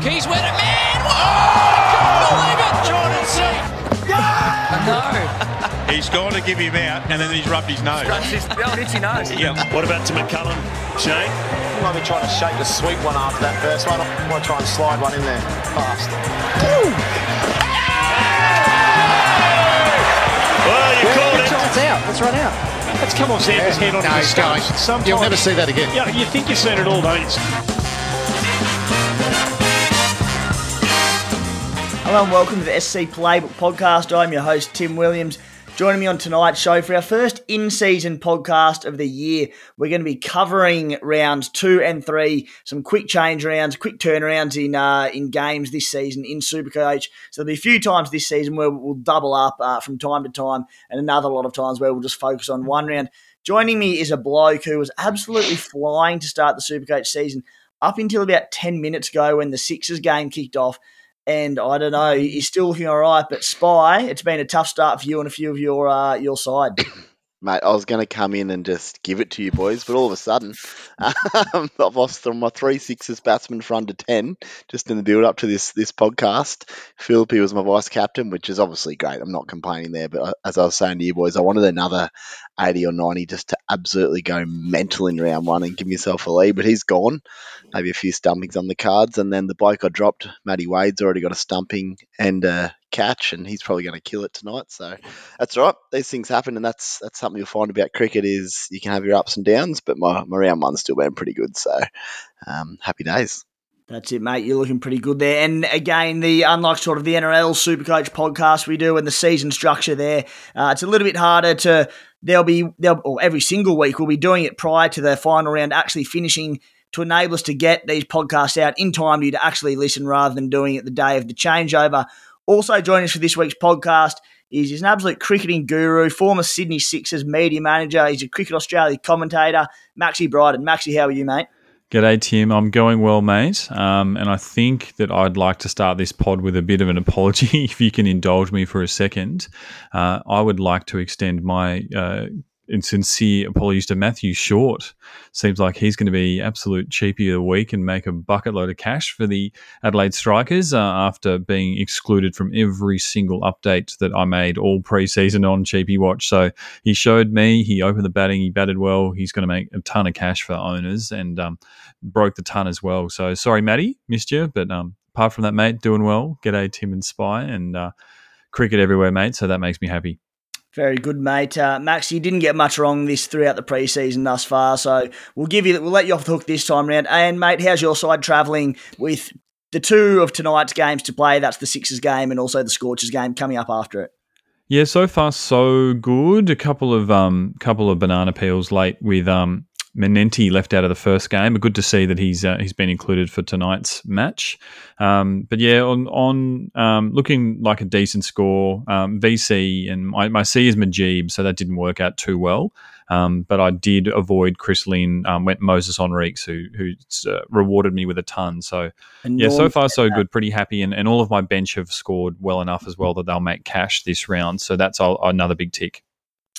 Keys went it, man! Whoa! I can't believe it! Jordan C. No. He's gone to give him out, and then he's rubbed his nose. That's his the itchy nose. Yeah. What about to McCullum, Shane? I might be trying to shape the sweet one after that first one. I want to try and slide one in there fast. Well, you called it. It's out. Let's run out. Let's come off Xander's head on No, the he's going. Sometimes, You'll never see that again. Yeah, you think you've seen it all, don't you? Hello and welcome to the SC Playbook Podcast. I'm your host, Tim Williams. Joining me on tonight's show for our first in season podcast of the year, we're going to be covering rounds two and three, some quick change rounds, quick turnarounds in uh, in games this season in Supercoach. So there'll be a few times this season where we'll double up uh, from time to time, and another lot of times where we'll just focus on one round. Joining me is a bloke who was absolutely flying to start the Supercoach season up until about 10 minutes ago when the Sixers game kicked off. And I don't know, he's still looking all right. But Spy, it's been a tough start for you and a few of your uh, your side. Mate, I was going to come in and just give it to you boys, but all of a sudden, um, I've lost my three sixes batsmen for under 10 just in the build up to this this podcast. Philippe was my vice captain, which is obviously great. I'm not complaining there, but uh, as I was saying to you boys, I wanted another 80 or 90 just to absolutely go mental in round one and give myself a lead, but he's gone. Maybe a few stumpings on the cards, and then the bloke I dropped, Matty Wade's already got a stumping and a catch, and he's probably going to kill it tonight. So that's right. These things happen, and that's that's something you'll find about cricket is you can have your ups and downs, but my, my round one's still been pretty good. So um, happy days. That's it, mate. You're looking pretty good there. And again, the unlike sort of the NRL Supercoach podcast we do and the season structure there, uh, it's a little bit harder to. There'll be there'll, or every single week we'll be doing it prior to the final round actually finishing to enable us to get these podcasts out in time for you to actually listen rather than doing it the day of the changeover. Also joining us for this week's podcast is he's an absolute cricketing guru, former Sydney Sixers media manager. He's a Cricket Australia commentator, Maxie Bryden. Maxie, how are you, mate? G'day, Tim. I'm going well, mate. Um, and I think that I'd like to start this pod with a bit of an apology, if you can indulge me for a second. Uh, I would like to extend my uh, sincere apologies to Matthew Short. Seems like he's going to be absolute cheapie of the week and make a bucket load of cash for the Adelaide Strikers uh, after being excluded from every single update that I made all preseason on Cheapy Watch. So he showed me, he opened the batting, he batted well. He's going to make a ton of cash for owners and um, broke the ton as well. So sorry, Matty, missed you. But um, apart from that, mate, doing well. G'day, Tim and Spy, and uh, cricket everywhere, mate. So that makes me happy. Very good, mate. Uh, Max, you didn't get much wrong this throughout the preseason thus far, so we'll give you, we'll let you off the hook this time round. And mate, how's your side travelling with the two of tonight's games to play? That's the Sixers game and also the Scorchers game coming up after it. Yeah, so far so good. A couple of um, couple of banana peels late with um, Manenti left out of the first game. But good to see that he's uh, he's been included for tonight's match. Um, but yeah, on on um, looking like a decent score. Um, VC and my, my C is Mujeeb, so that didn't work out too well. Um, but I did avoid Chris Lynn, um, went Moises Henriques, who who uh, rewarded me with a ton. So And yeah, so far so good. Pretty happy, and, and all of my bench have scored well enough as well that they'll make cash this round. So that's all, another big tick.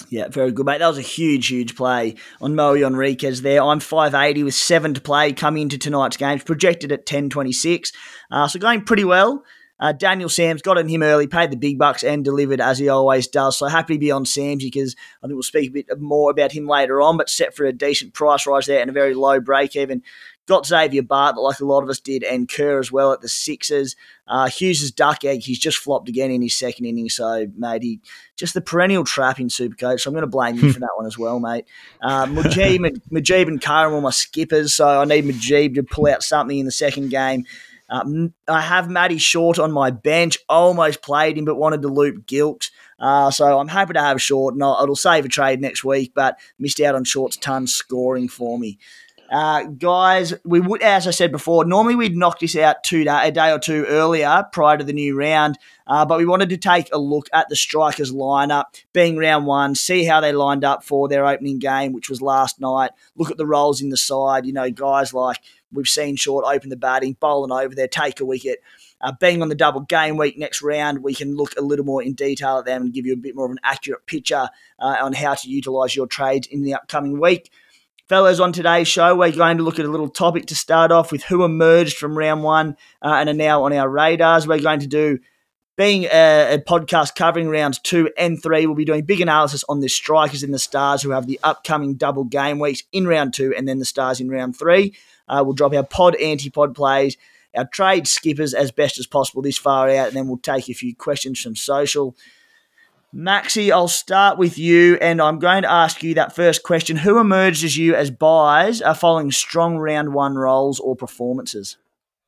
Yeah, very good, mate. That was a huge, huge play on Moe Henriques there. I'm 580 with seven to play coming into tonight's games, projected at 1026. Uh, so going pretty well. Uh, Daniel Sams got on him early, paid the big bucks, and delivered as he always does. So happy to be on Sams because I think we'll speak a bit more about him later on, but set for a decent price rise there and a very low break even. Got Xavier Bartlett like a lot of us did, and Kerr as well at the Sixers. Uh, Hughes' duck egg, he's just flopped again in his second inning. So, mate, he just the perennial trap in Supercoach. So I'm going to blame you for that one as well, mate. Uh, Mujeeb, and, Karam are my skippers, so I need Mujeeb to pull out something in the second game. Um, I have Matty Short on my bench. Almost played him, but wanted to loop Guilt. Uh, so I'm happy to have Short, and I'll, it'll save a trade next week. But missed out on Short's ton scoring for me. Uh, guys, we would, as I said before, normally we'd knock this out two a day or two earlier prior to the new round, uh, but we wanted to take a look at the strikers lineup, being round one, see how they lined up for their opening game, which was last night. Look at the roles in the side. You know, guys like we've seen Short open the batting, bowling over there, take a wicket. Uh, being on the double game week next round, we can look a little more in detail at them and give you a bit more of an accurate picture uh, on how to utilise your trades in the upcoming week. Fellas, on today's show, we're going to look at a little topic to start off with who emerged from round one uh, and are now on our radars. We're going to do, being a, a, podcast covering rounds two and three, we'll be doing big analysis on the strikers and the stars who have the upcoming double game weeks in round two and then the stars in round three. Uh, we'll drop our pod anti pod plays, our trade skippers as best as possible this far out, and then we'll take a few questions from social. Maxi, I'll start with you, and I'm going to ask you that first question. Who emerged as you as buys are following strong round one roles or performances?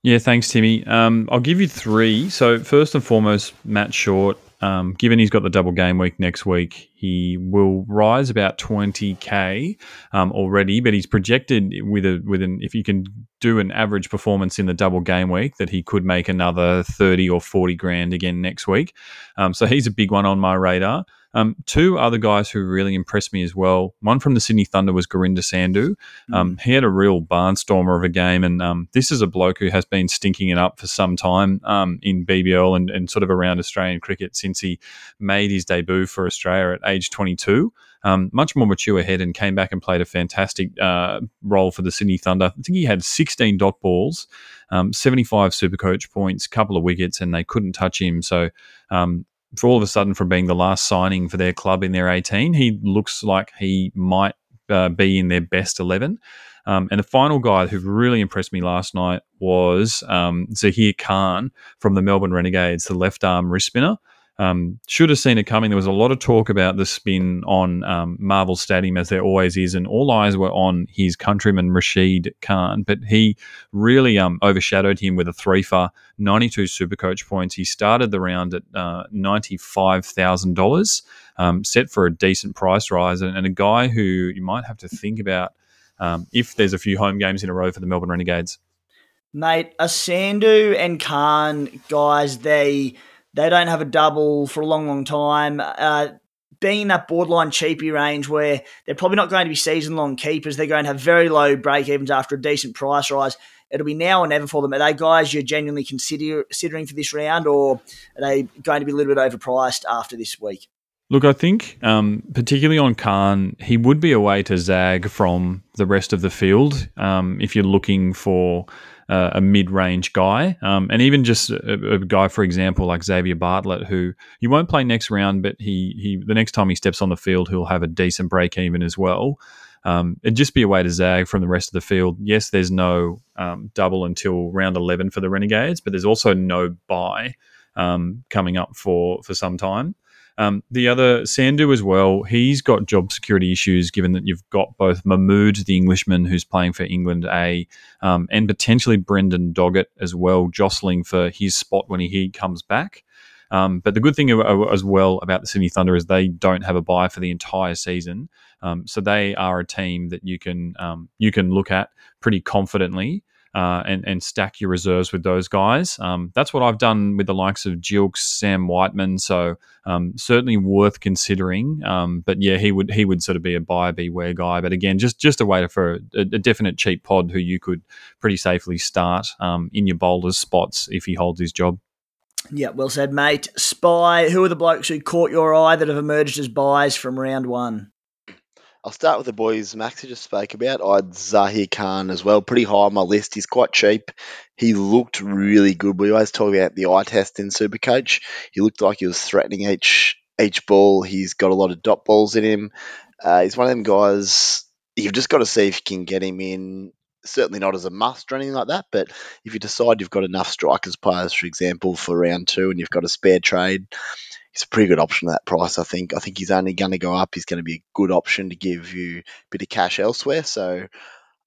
Yeah, thanks, Timmy. Um, I'll give you three. So, first and foremost, Matt Short. Um, given he's got the double game week next week, he will rise about 20k um, already, but he's projected with a with an if you can do an average performance in the double game week, that he could make another 30 or 40 grand again next week. Um, so he's a big one on my radar. Um, two other guys who really impressed me as well. One from the Sydney Thunder was Gurinder Sandhu. Um, mm. He had a real barnstormer of a game, and um, this is a bloke who has been stinking it up for some time um, in BBL and, and, sort of around Australian cricket since he made his debut for Australia at age 22. Um, much more mature head and came back and played a fantastic uh, role for the Sydney Thunder. I think he had 16 dot balls, um, 75 super coach points, a couple of wickets, and they couldn't touch him. So um, for all of a sudden from being the last signing for their club in their 18, he looks like he might uh, be in their best 11. Um, and the final guy who really impressed me last night was um, Zahir Khan from the Melbourne Renegades, the left arm wrist spinner. Um, should have seen it coming. There was a lot of talk about the spin on um, Marvel Stadium, as there always is, and all eyes were on his countryman Rashid Khan. But he really um, overshadowed him with a three for 92 Supercoach points. He started the round at uh, $95,000, um, set for a decent price rise, and, and, a guy who you might have to think about um, if there's a few home games in a row for the Melbourne Renegades. Mate, Sandhu and Khan guys, they they don't have a double for a long, long time. Uh, being in that borderline cheapy range where they're probably not going to be season long keepers, they're going to have very low break evens after a decent price rise. It'll be now or never for them. Are they guys you're genuinely consider, considering for this round, or are they going to be a little bit overpriced after this week? Look, I think um, particularly on Khan, he would be a way to zag from the rest of the field um, if you're looking for uh, a mid-range guy, um, and even just a, a, guy, for example, like Xavier Bartlett, who you won't play next round, but he he the next time he steps on the field, he'll have a decent break even as well. Um, it'd just be a way to zag from the rest of the field. Yes, there's no um, double until round 11 for the Renegades, but there's also no buy um, coming up for for some time. Um, the other Sandhu as well. He's got job security issues, given that you've got both Mahmood, the Englishman who's playing for England A, um, and potentially Brendan Doggett as well, jostling for his spot when he, he comes back. Um, but the good thing as well about the Sydney Thunder is they don't have a buy for the entire season, um, so they are a team that you can um, you can look at pretty confidently uh, and and stack your reserves with those guys. Um, that's what I've done with the likes of Gilkes, Sam Whiteman. So um, certainly worth considering. Um, but yeah, he would he would sort of be a buyer beware guy. But again, just just a way for a, a definite cheap pod who you could pretty safely start um, in your bowlers spots if he holds his job. Yeah, well said, mate. Spy, who are the blokes who caught your eye that have emerged as buys from round one? I'll start with the boys Maxi just spoke about. I would Zahir Khan as well, pretty high on my list. He's quite cheap. He looked really good. We always talk about the eye test in Supercoach. He looked like he was threatening each each ball. He's got a lot of dot balls in him. Uh, he's one of them guys. You've just got to see if you can get him in. Certainly not as a must or anything like that, but if you decide you've got enough strikers players, for example, for round two, and you've got a spare trade, he's a pretty good option at that price. I think. I think he's only going to go up. He's going to be a good option to give you a bit of cash elsewhere. So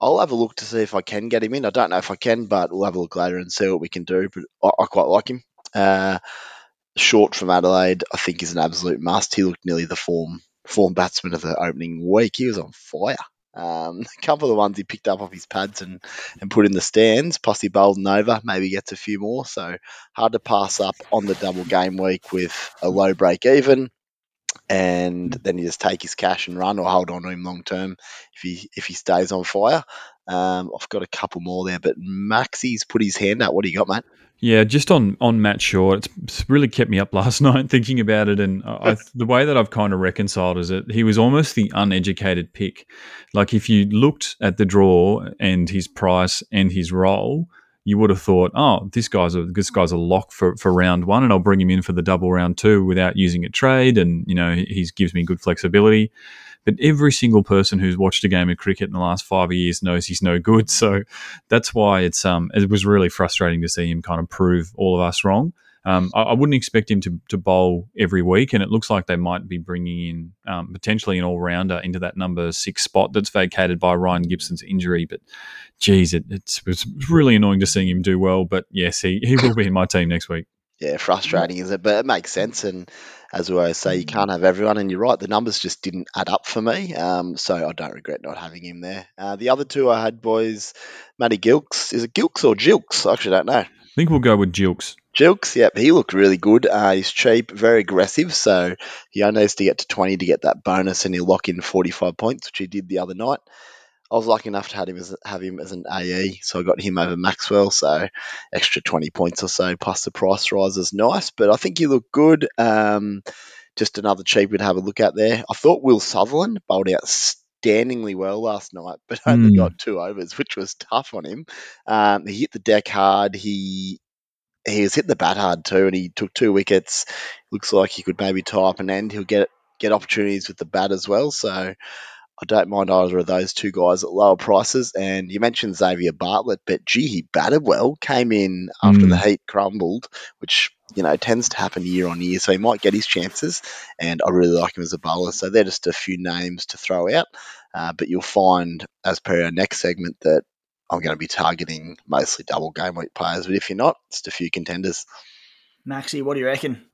I'll have a look to see if I can get him in. I don't know if I can, but we'll have a look later and see what we can do. But I, I quite like him. Uh, short from Adelaide, I think is an absolute must. He looked nearly the form form batsman of the opening week. He was on fire. Um, a couple of the ones he picked up off his pads and, and put in the stands, bowled an over, maybe gets a few more. So hard to pass up on the double game week with a low break even. And then you just take his cash and run or hold on to him long term if he if he stays on fire. Um, I've got a couple more there, but Maxie's put his hand up. What do you got, mate? Yeah, just on on Matt Short, it's, it's really kept me up last night thinking about it, and I, the way that I've kind of reconciled is that he was almost the uneducated pick. Like if you looked at the draw and his price and his role, you would have thought, oh, this guy's a this guy's a lock for, for round one, and I'll bring him in for the double round two without using a trade, and you know he gives me good flexibility. But every single person who's watched a game of cricket in the last five years knows he's no good. So that's why it's um it was really frustrating to see him kind of prove all of us wrong. Um, I, I, wouldn't expect him to, to bowl every week, and it looks like they might be bringing in um, potentially an all rounder into that number six spot that's vacated by Ryan Gibson's injury. But geez, it, it's, it's really annoying to see him do well. But yes, he, he will be in my team next week. Yeah, frustrating, is it? But it makes sense. And as we always say, you can't have everyone. And you're right, the numbers just didn't add up for me. Um, so I don't regret not having him there. Uh, the other two I had, boys, Matty Gilkes. Is it Gilkes or Jilks? I actually don't know. I think we'll go with Jilks. Jilks, yep, he looked really good. Uh, he's cheap, very aggressive, so he only needs to get to 20 to get that bonus, and he'll lock in 45 points, which he did the other night. I was lucky enough to have him as have him as an AE, so I got him over Maxwell. So extra twenty points or so, plus the price rise is nice. But I think he looked good. Um, just another cheap to have a look at there. I thought Will Sutherland bowled outstandingly well last night, but only mm. got two overs, which was tough on him. Um, he hit the deck hard. He he was hit the bat hard too, and he took two wickets. Looks like he could maybe tie up an end. He'll get get opportunities with the bat as well. So I don't mind either of those two guys at lower prices. And you mentioned Xavier Bartlett, but gee, he batted well, came in after mm. the heat crumbled, which, you know, tends to happen year on year. So he might get his chances. And I really like him as a bowler. So they're just a few names to throw out. Uh, but you'll find, as per our next segment, that I'm going to be targeting mostly double game week players. But if you're not, just a few contenders. Maxie, what do you reckon?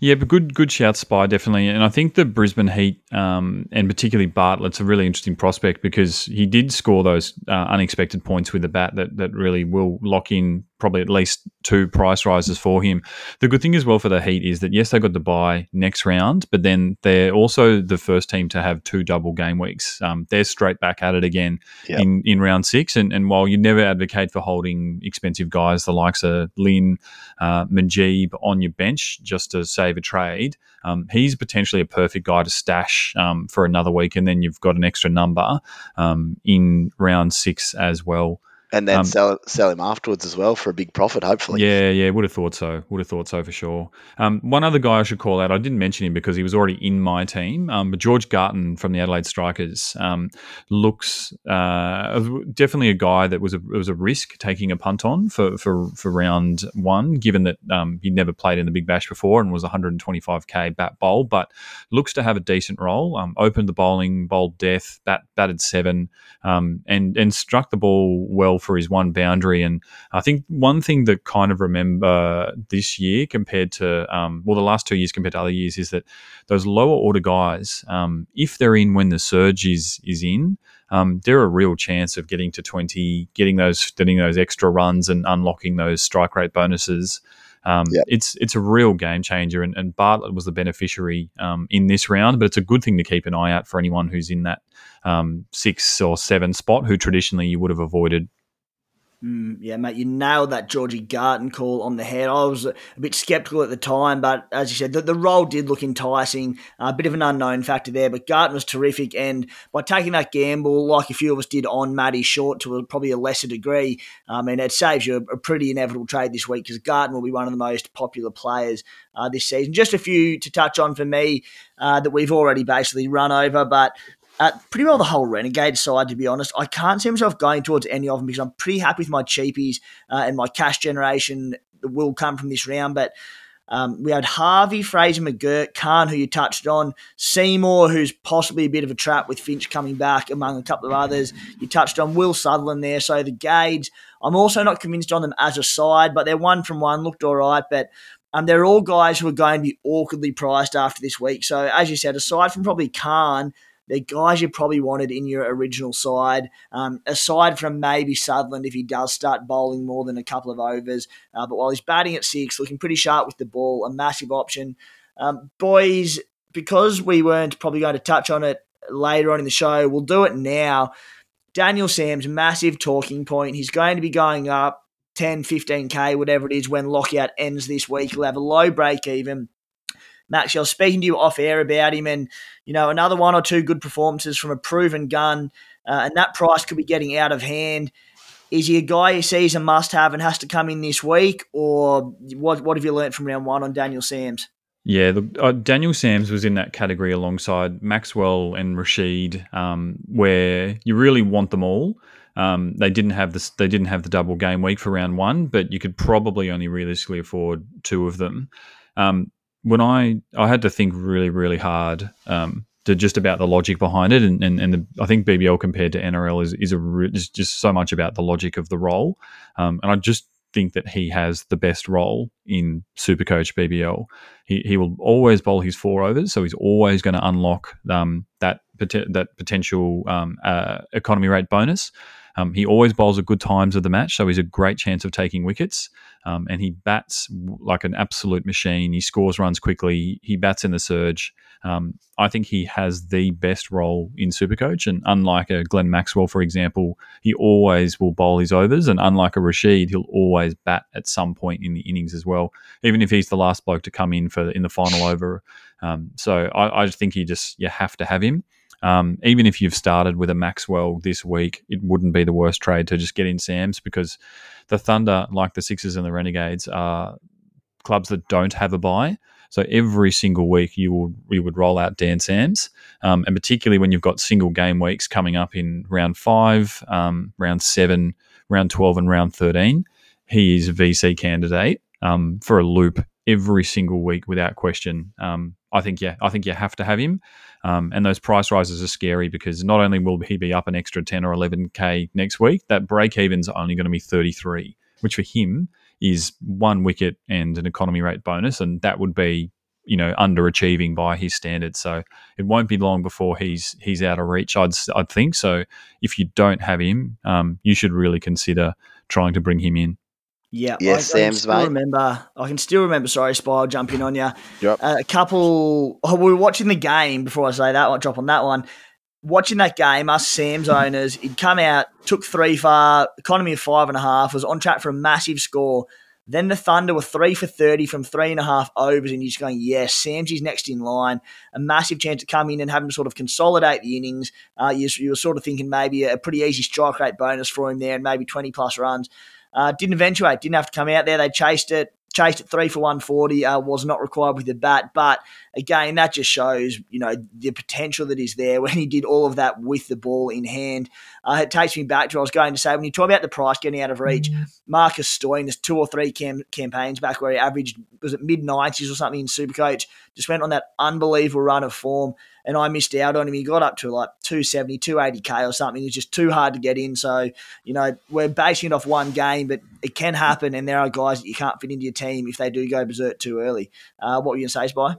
Yeah, but good good shout, Spy, definitely. And I think the Brisbane Heat, um, and particularly Bartlett's a really interesting prospect because he did score those uh, unexpected points with the bat that, that really will lock in probably at least two price rises for him. The good thing as well for the Heat is that yes, they got the buy next round, but then they're also the first team to have two double game weeks. Um, they're straight back at it again yep. in, in round six. And, and while you never advocate for holding expensive guys, the likes of Lynn, uh, Mujeeb on your bench just to save a trade, um, he's potentially a perfect guy to stash um, for another week. And then you've got an extra number um, in round six as well and then um, sell sell him afterwards as well for a big profit, hopefully. Yeah, yeah, would have thought so. Would have thought so for sure. Um, one other guy I should call out. I didn't mention him because he was already in my team. Um, but George Garton from the Adelaide Strikers um, looks uh, definitely a guy that was a was a risk taking a punt on for for, for round one, given that um, he never played in the Big Bash before and was 125k bat bowl, but looks to have a decent role. Um, opened the bowling, bowled death, bat batted seven, and and struck the ball well for his one boundary. And I think one thing that kind of remember this year compared to, um, well, the last two years compared to other years is that those lower order guys, um, if they're in when the surge is is in, um, they're a real chance of getting to 20, getting those getting those extra runs and unlocking those strike rate bonuses. Um, yep. It's it's a real game changer, and, and Bartlett was the beneficiary um, in this round. But it's a good thing to keep an eye out for anyone who's in that um, six or seven spot who traditionally you would have avoided Mm, yeah, mate, you nailed that Georgie Garton call on the head. I was a bit sceptical at the time, but as you said, the, the role did look enticing. A bit of an unknown factor there, but Garton was terrific. And by taking that gamble, like a few of us did on Matty Short to a, probably a lesser degree, I mean, it saves you a, a pretty inevitable trade this week because Garton will be one of the most popular players uh, this season. Just a few to touch on for me uh, that we've already basically run over, but uh, pretty well the whole Renegade side, to be honest. I can't see myself going towards any of them because I'm pretty happy with my cheapies uh, and my cash generation will come from this round. But um, we had Harvey, Fraser McGurk, Khan, who you touched on, Seymour, who's possibly a bit of a trap with Finch coming back, among a couple of others. You touched on Will Sutherland there. So the Gades, I'm also not convinced on them as a side, but they're one from one, looked all right. But um, they're all guys who are going to be awkwardly priced after this week. So as you said, aside from probably Khan, they're guys you probably wanted in your original side, um, aside from maybe Sutherland if he does start bowling more than a couple of overs. Uh, but while he's batting at six, looking pretty sharp with the ball, a massive option. Um, boys, because we weren't probably going to touch on it later on in the show, we'll do it now. Daniel Sams massive talking point. He's going to be going up 10, 15k, whatever it is, when lockout ends this week. He'll have a low break even. Max, I was speaking to you off air about him, and you know another one or two good performances from a proven gun, uh, and that price could be getting out of hand. Is he a guy you see as a must-have and has to come in this week, or what? What have you learnt from round one on Daniel Sams? Yeah, the, uh, Daniel Sams was in that category alongside Maxwell and Rashid, um, where you really want them all. Um, they didn't have this. They didn't have the double game week for round one, but you could probably only realistically afford two of them. Um, when I I had to think really really hard um, to just about the logic behind it, and and, and the, I think BBL compared to NRL is is a is just so much about the logic of the role, um, and I just think that he has the best role in Supercoach BBL. He, he will always bowl his four overs, so he's always going to unlock um, that that potential um, uh, economy rate bonus. Um, he always bowls at good times of the match, so he's a great chance of taking wickets. Um, and he bats like an absolute machine. He scores runs quickly. He bats in the surge. Um, I think he has the best role in Supercoach. And unlike a Glenn Maxwell, for example, he always will bowl his overs. And unlike a Rashid, he'll always bat at some point in the innings as well, even if he's the last bloke to come in for in the final over. Um, so I, I just think you just you have to have him. Um, even if you've started with a Maxwell this week, it wouldn't be the worst trade to just get in Sams because the Thunder, like the Sixers and the Renegades, are clubs that don't have a buy. So every single week you will you would roll out Dan Sams, um, and particularly when you've got single game weeks coming up in round five, um, round seven, round twelve, and round thirteen, he is a VC candidate um, for a loop every single week without question. Um, I think yeah, I think you have to have him. Um, and those price rises are scary because not only will he be up an extra 10 or 11k next week, that break even's only going to be 33, which for him is one wicket and an economy rate bonus, and that would be you know underachieving by his standards. So it won't be long before he's he's out of reach. I'd I'd think so. If you don't have him, um, you should really consider trying to bring him in. Yeah, yes, I, Sams, I mate. remember. I can still remember. Sorry, Spy, jumping on you. Yep. Uh, a couple. Oh, we were watching the game before I say that. I'll drop on that one. Watching that game, us Sams owners, he'd come out, took three far, economy of five and a half, was on track for a massive score. Then the Thunder were three for 30 from three and a half overs, and you're just going, yes, Samsy's next in line. A massive chance to come in and have him sort of consolidate the innings. Uh, you, you, were sort of thinking maybe a pretty easy strike rate bonus for him there and maybe 20 plus runs. Uh, didn't eventuate, didn't have to come out there. They chased it, chased it three for 140, uh, was not required with the bat. But again, that just shows, you know, the potential that is there when he did all of that with the ball in hand. Uh, it takes me back to what I was going to say when you talk about the price getting out of reach. Marcus Stoinis, there's two or three cam- campaigns back where he averaged, was it mid 90s or something in Supercoach, just went on that unbelievable run of form and I missed out on him. He got up to like 270, 280k or something. It was just too hard to get in. So, you know, we're basing it off one game, but it can happen. And there are guys that you can't fit into your team if they do go berserk too early. Uh, what were you going to say, Spy?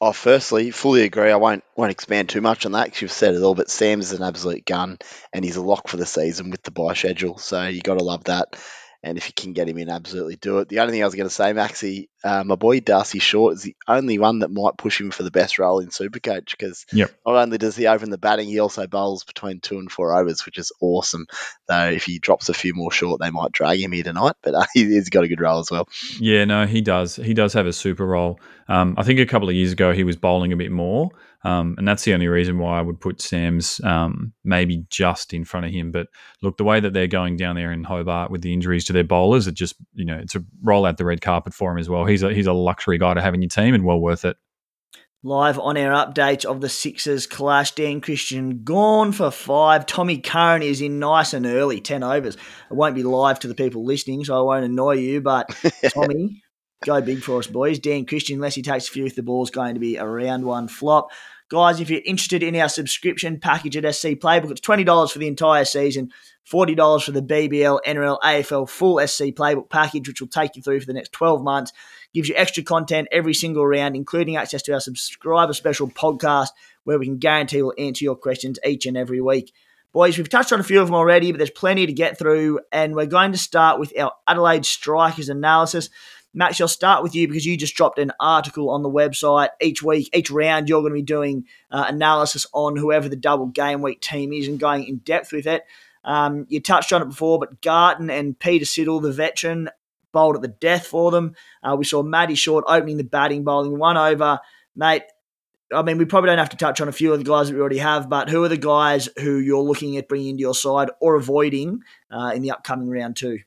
Oh, firstly, fully agree. I won't won't expand too much on that because you've said it all. But Sam's an absolute gun, and he's a lock for the season with the buy schedule. So you got to love that. And if you can get him in, absolutely do it. The only thing I was going to say, Maxi, uh, my boy Darcy Short is the only one that might push him for the best role in Supercoach because yep. not only does he open the batting, he also bowls between two and four overs, which is awesome. Though if he drops a few more short, they might drag him here tonight. But uh, he's got a good role as well. Yeah, no, he does. He does have a super role. Um, I think a couple of years ago he was bowling a bit more. Um, and that's the only reason why I would put Sams um, maybe just in front of him. But look, the way that they're going down there in Hobart with the injuries to their bowlers, it just you know it's a roll out the red carpet for him as well. He's a he's a luxury guy to have in your team and well worth it. Live on air update of the Sixers clash. Dan Christian gone for five. Tommy Curran is in nice and early, 10 overs. It won't be live to the people listening, so I won't annoy you, but Tommy, go big for us, boys. Dan Christian, unless he takes a few if the ball's going to be a round one flop. Guys, if you're interested in our subscription package at SC Playbook, it's $20 for the entire season, $40 for the BBL, NRL, AFL full SC Playbook package, which will take you through for the next 12 months. Gives you extra content every single round, including access to our subscriber special podcast, where we can guarantee we'll answer your questions each and every week. Boys, we've touched on a few of them already, but there's plenty to get through, and we're going to start with our Adelaide Strikers analysis. Max, I'll start with you because you just dropped an article on the website. Each week, each round, you're going to be doing uh, analysis on whoever the double game week team is and going in depth with it. Um, you touched on it before, but Garton and Peter Siddle, the veteran, bowled at the death for them. Uh, we saw Matty Short opening the batting, bowling one over. Mate, I mean, we probably don't have to touch on a few of the guys that we already have, but who are the guys who you're looking at bringing into your side or avoiding uh, in the upcoming round two?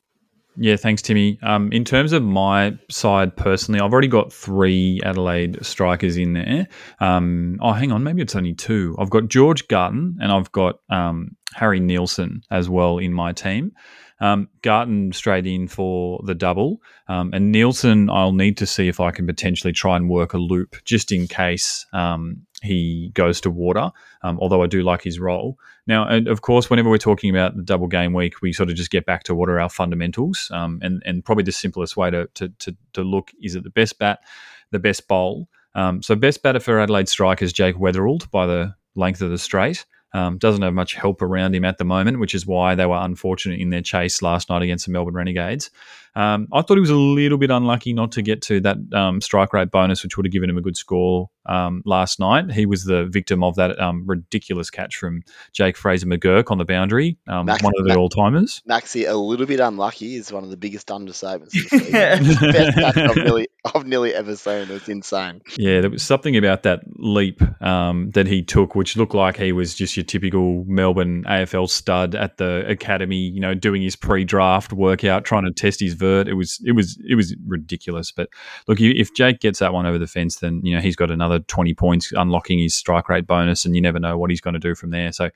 Yeah, thanks, Timmy. Um, in terms of my side personally, I've already got three Adelaide strikers in there. Um, oh, hang on, maybe it's only two. I've got George Garton and I've got um, Harry Nielsen as well in my team. Um, Garton straight in for the double. Um, and Nielsen, I'll need to see if I can potentially try and work a loop just in case um, he goes to water, um, although I do like his role. Now, and of course, whenever we're talking about the double game week, we sort of just get back to what are our fundamentals. Um, and, and probably the simplest way to, to, to, to look is at the best bat, the best bowl. Um, so, best batter for Adelaide strikers, Jake Weatherald by the length of the straight. Um, doesn't have much help around him at the moment, which is why they were unfortunate in their chase last night against the Melbourne Renegades. Um, I thought he was a little bit unlucky not to get to that um, strike rate bonus, which would have given him a good score um, last night. He was the victim of that um, ridiculous catch from Jake Fraser McGurk on the boundary, um, Max, one of the all timers. Maxi, a little bit unlucky is one of the biggest understatements Best catch I've nearly, I've nearly ever seen. It's insane. Yeah, there was something about that leap um, that he took, which looked like he was just your typical Melbourne AFL stud at the academy, you know, doing his pre-draft workout, trying to test his vert. It was it was it was ridiculous. But look, if Jake gets that one over the fence, then you know he's got another twenty points, unlocking his strike rate bonus, and you never know what he's going to do from there. So.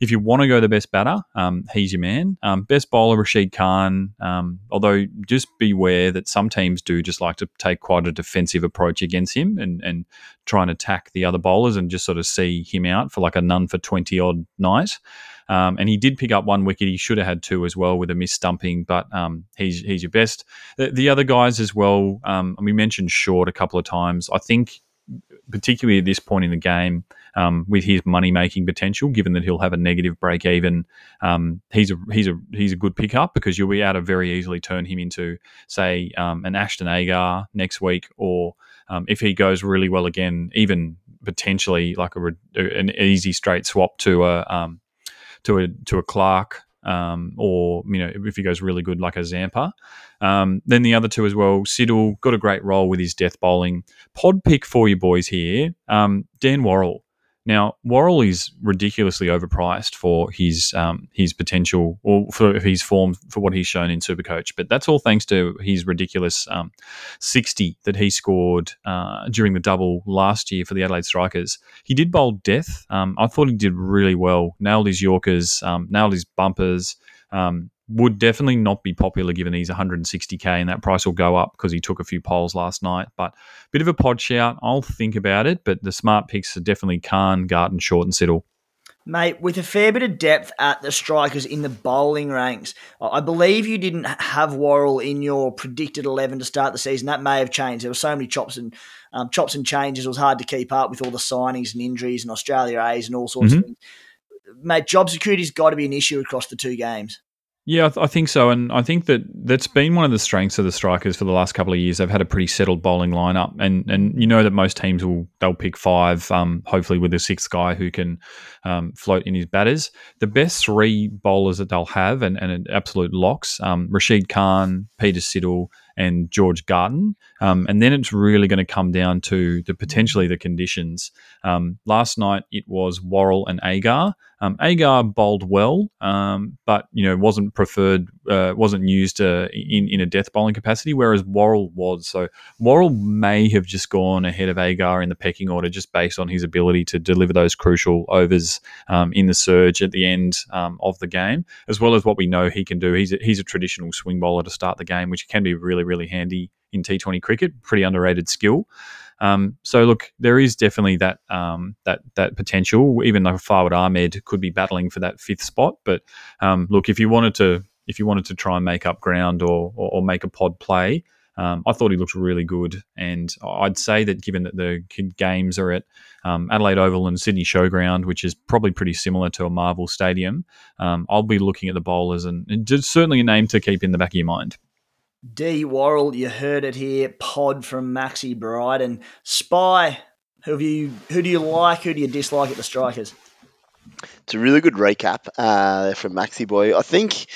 If you want to go the best batter, um, he's your man. Um, best bowler, Rashid Khan. Um, although, just beware that some teams do just like to take quite a defensive approach against him and, and try and attack the other bowlers and just sort of see him out for like a none for 20 odd night. Um, and he did pick up one wicket. He should have had two as well with a miss stumping, but um, he's he's your best. The, the other guys as well. Um, we mentioned Short a couple of times. I think, particularly at this point in the game, um, with his money making potential, given that he'll have a negative break even, um, he's a he's a he's a good pickup because you'll be able to very easily turn him into say um, an Ashton Agar next week, or um, if he goes really well again, even potentially like a, an easy straight swap to a um, to a to a Clark um, or you know if he goes really good like a Zampa. Um, then the other two as well. Siddle got a great role with his death bowling. Pod pick for you boys here. Um, Dan Worrall. Now, Worrall is ridiculously overpriced for his um, his potential or for his form for what he's shown in Supercoach, but that's all thanks to his ridiculous um, 60 that he scored uh, during the double last year for the Adelaide Strikers. He did bowl death. Um, I thought he did really well. Nailed his Yorkers, um, nailed his bumpers. Um, would definitely not be popular given he's 160k and that price will go up because he took a few polls last night. But bit of a pod shout. I'll think about it, but the smart picks are definitely Khan, Garton, Short, and Siddle. Mate, with a fair bit of depth at the strikers in the bowling ranks, I believe you didn't have Worrall in your predicted eleven to start the season. That may have changed. There were so many chops and um, chops and changes. It was hard to keep up with all the signings and injuries and Australia A's and all sorts mm-hmm. of things. Mate, job security's got to be an issue across the two games. Yeah, I, th- I, think so, and I think that that's been one of the strengths of the strikers for the last couple of years. They've had a pretty settled bowling lineup, and and you know that most teams will they'll pick five, um, hopefully with a sixth guy who can um, float in his batters. The best three bowlers that they'll have, and, and absolute locks: um, Rashid Khan, Peter Siddle, and George Garton. Um, and then it's really going to come down to the potentially the conditions. Um, last night it was Worrall and Agar. Um, Agar bowled well, um, but you know wasn't preferred, uh, wasn't used uh, in in a death bowling capacity, whereas Worrall was. So Worrall may have just gone ahead of Agar in the pecking order just based on his ability to deliver those crucial overs um, in the surge at the end um, of the game, as well as what we know he can do. He's a, he's a traditional swing bowler to start the game, which can be really really handy in T20 cricket. Pretty underrated skill. Um, so look, there is definitely that um, that that potential. Even though Fawad Ahmed could be battling for that fifth spot, but um, look, if you wanted to if you wanted to try and make up ground or or, or make a pod play, um, I thought he looked really good, and I'd say that given that the games are at um, Adelaide Oval and Sydney Showground, which is probably pretty similar to a Marvel Stadium, um, I'll be looking at the bowlers and, and just certainly a name to keep in the back of your mind. D Worrall, you heard it here. Pod from Maxi Bryden. Spy, who have you? Who do you like? Who do you dislike at the strikers? It's a really good recap uh, from Maxi Boy. I think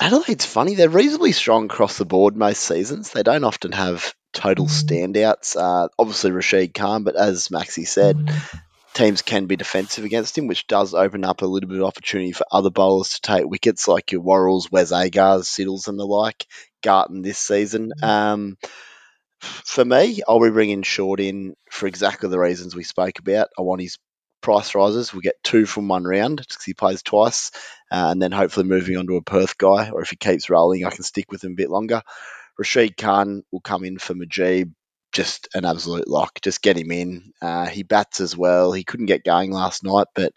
Adelaide's funny. They're reasonably strong across the board most seasons. They don't often have total standouts. Uh, obviously, Rashid Khan, but as Maxi said, teams can be defensive against him, which does open up a little bit of opportunity for other bowlers to take wickets, like your Worralls, Wes Agars, Siddles, and the like. Garton this season. Um, for me, I'll be bringing Short in for exactly the reasons we spoke about. I want his price rises. We get two from one round because he plays twice, uh, and then hopefully moving on to a Perth guy, or if he keeps rolling, I can stick with him a bit longer. Rashid Khan will come in for Mujeeb. Just an absolute lock. Just get him in. Uh, he bats as well. He couldn't get going last night, but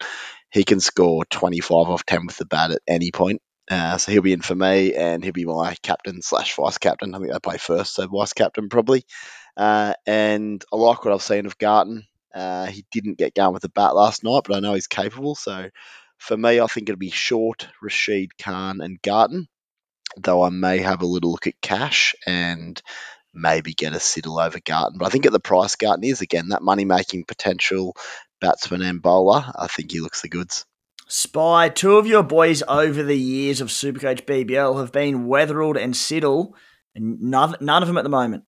he can score 25 off 10 with the bat at any point. Uh, so he'll be in for me, and he'll be my captain slash vice captain. I think they play first, so vice captain probably. Uh, and I like what I've seen of Garton. Uh, he didn't get going with the bat last night, but I know he's capable. So for me, I think it'll be Short, Rashid Khan, and Garton. Though I may have a little look at Cash and maybe get a Siddle over Garton. But I think at the price Garton is, again, that money making potential batsman and bowler, I think he looks the goods. Spy, two of your boys over the years of Supercoach BBL have been Weatherald and Siddle, and none, none of them at the moment.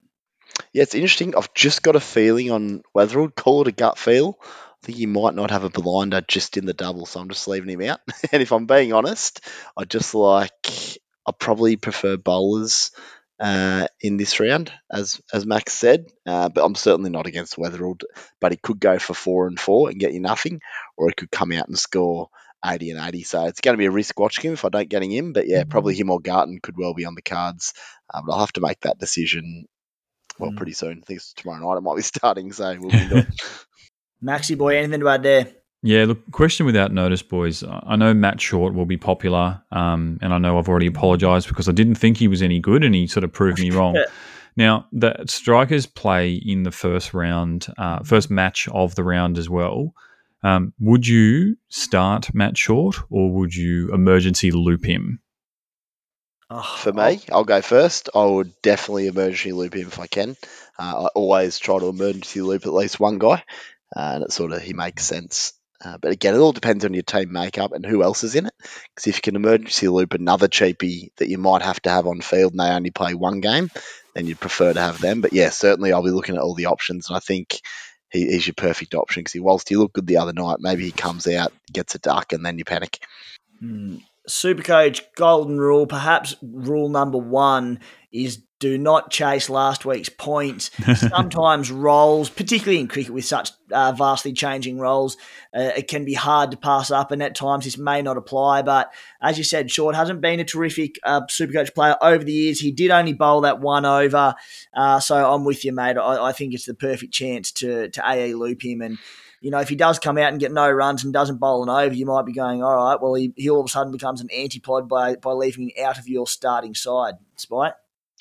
Yeah, it's interesting. I've just got a feeling on Weatherald. Call it a gut feel. I think he might not have a blinder just in the double, so I'm just leaving him out. and if I'm being honest, I just like I probably prefer bowlers uh, in this round, as as Max said. Uh, but I'm certainly not against Weatherald, But he could go for four and four and get you nothing, or he could come out and score 80 and 80. So it's going to be a risk watching him if I don't get him. In. But yeah, probably him or Garton could well be on the cards. Uh, but I'll have to make that decision well pretty soon. I think it's tomorrow night. It might be starting, so we'll be it. Maxi boy, anything to add there? Yeah, look, question without notice, boys. I know Matt Short will be popular, um, and I know I've already apologised because I didn't think he was any good, and he sort of proved me wrong. Now, the strikers play in the first round, uh, first match of the round as well. Um, would you start Matt Short or would you emergency loop him? Oh, For me, I'll go first. I would definitely emergency loop him if I can. Uh, I always try to emergency loop at least one guy, uh, and it sort of he makes sense. Uh, but again, it all depends on your team makeup and who else is in it. Because if you can emergency loop another cheapie that you might have to have on field and they only play one game, then you'd prefer to have them. But yeah, certainly I'll be looking at all the options, and I think he, he's your perfect option because he, whilst he looked good the other night, maybe he comes out, gets a duck, and then you panic. Mm. Supercoach golden rule, perhaps rule number one is do not chase last week's points. Sometimes roles, particularly in cricket with such uh, vastly changing roles, uh, it can be hard to pass up, and at times this may not apply. But as you said, Short hasn't been a terrific uh, Supercoach player over the years. He did only bowl that one over, uh, so I'm with you, mate. I, I, think it's the perfect chance to to AE loop him and. You know, if he does come out and get no runs and doesn't bowl an over, you might be going, all right, well, he, he all of a sudden becomes an antipod by, by leaving out of your starting side. Spite?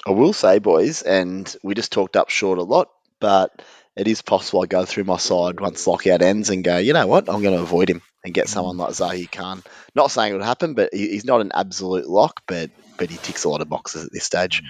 I will say, boys, and we just talked up short a lot, but it is possible I go through my side once lockout ends and go, you know what, I'm going to avoid him and get someone like Zahir Khan. Not saying it would happen, but he's not an absolute lock, but but he ticks a lot of boxes at this stage.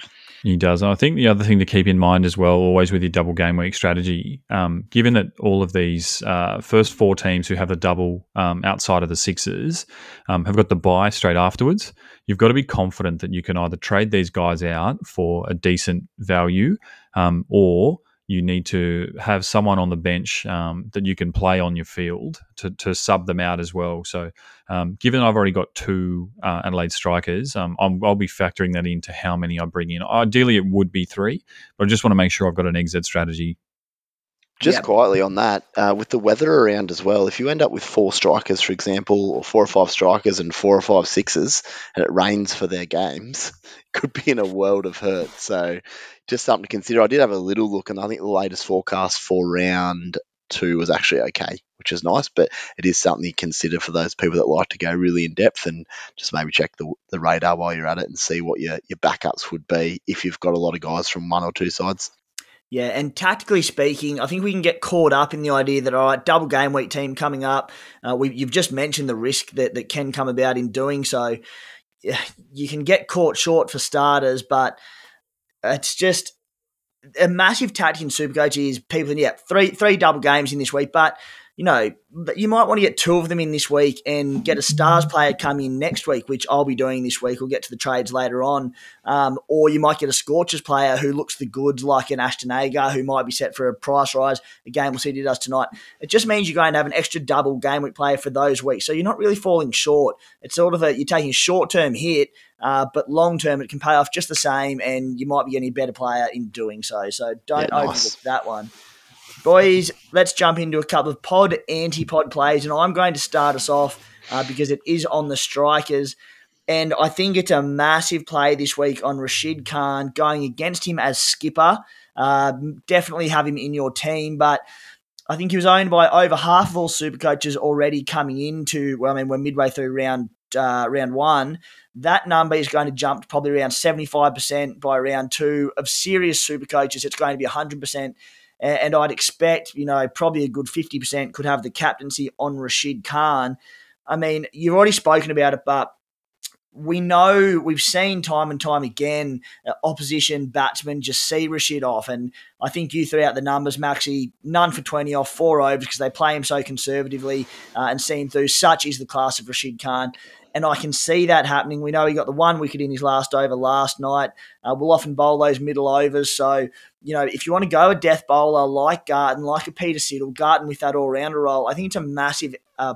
He does. And I think the other thing to keep in mind as well, always with your double game week strategy, um, given that all of these uh, first four teams who have the double um, outside of the sixes um, have got the buy straight afterwards, you've got to be confident that you can either trade these guys out for a decent value um, or you need to have someone on the bench um, that you can play on your field to, to sub them out as well. So, um, given I've already got two uh, Adelaide strikers, um, i will be factoring that into how many I bring in. Ideally, it would be three, but I just want to make sure I've got an exit strategy just yep. quietly on that, uh, with the weather around as well, if you end up with four strikers, for example, or four or five strikers and four or five sixes, and it rains for their games, could be in a world of hurt. So, just something to consider. I did have a little look, and I think the latest forecast for round two was actually okay, which is nice. But it is something to consider for those people that like to go really in depth and just maybe check the, the radar while you're at it and see what your, your backups would be if you've got a lot of guys from one or two sides. Yeah, and tactically speaking, I think we can get caught up in the idea that all right, double game week team coming up. Uh, we, you've just mentioned the risk that that can come about in doing so. You can get caught short for starters, but it's just a massive tactic in Supercoach is people, yeah, three three double games in this week, but you know, you might want to get two of them in this week and get a stars player come in next week, which I'll be doing this week. We'll get to the trades later on. Um, or you might get a Scorchers player who looks the goods, like an Ashton Agar, who might be set for a price rise. Again, we'll see what he does tonight. It just means you're going to have an extra double game week player for those weeks. So you're not really falling short. It's sort of a, you're taking a short term hit, uh, but long term it can pay off just the same, and you might be getting a better player in doing so. So don't Yeah, nice. overlook that one. Boys, let's jump into a couple of pod anti-pod plays, and I'm going to start us off uh, because it is on the strikers, and I think it's a massive play this week on Rashid Khan going against him as skipper. Uh, definitely have him in your team, but I think he was owned by over half of all super coaches already coming into. Well, I mean, we're midway through round uh, round one. That number is going to jump to probably around seventy five percent by round two of serious super coaches. It's going to be hundred percent and I'd expect, you know, probably a good 50% could have the captaincy on Rashid Khan. I mean, you've already spoken about it, but we know we've seen time and time again uh, opposition batsmen just see Rashid off, and I think you threw out the numbers, Maxi. None for twenty off four overs because they play him so conservatively uh, and see him through. Such is the class of Rashid Khan, and I can see that happening. We know he got the one wicket in his last over last night. Uh, we'll often bowl those middle overs, so you know if you want to go a death bowler like Garton, like a Peter Siddle, Garton with that all rounder role, I think it's a massive uh,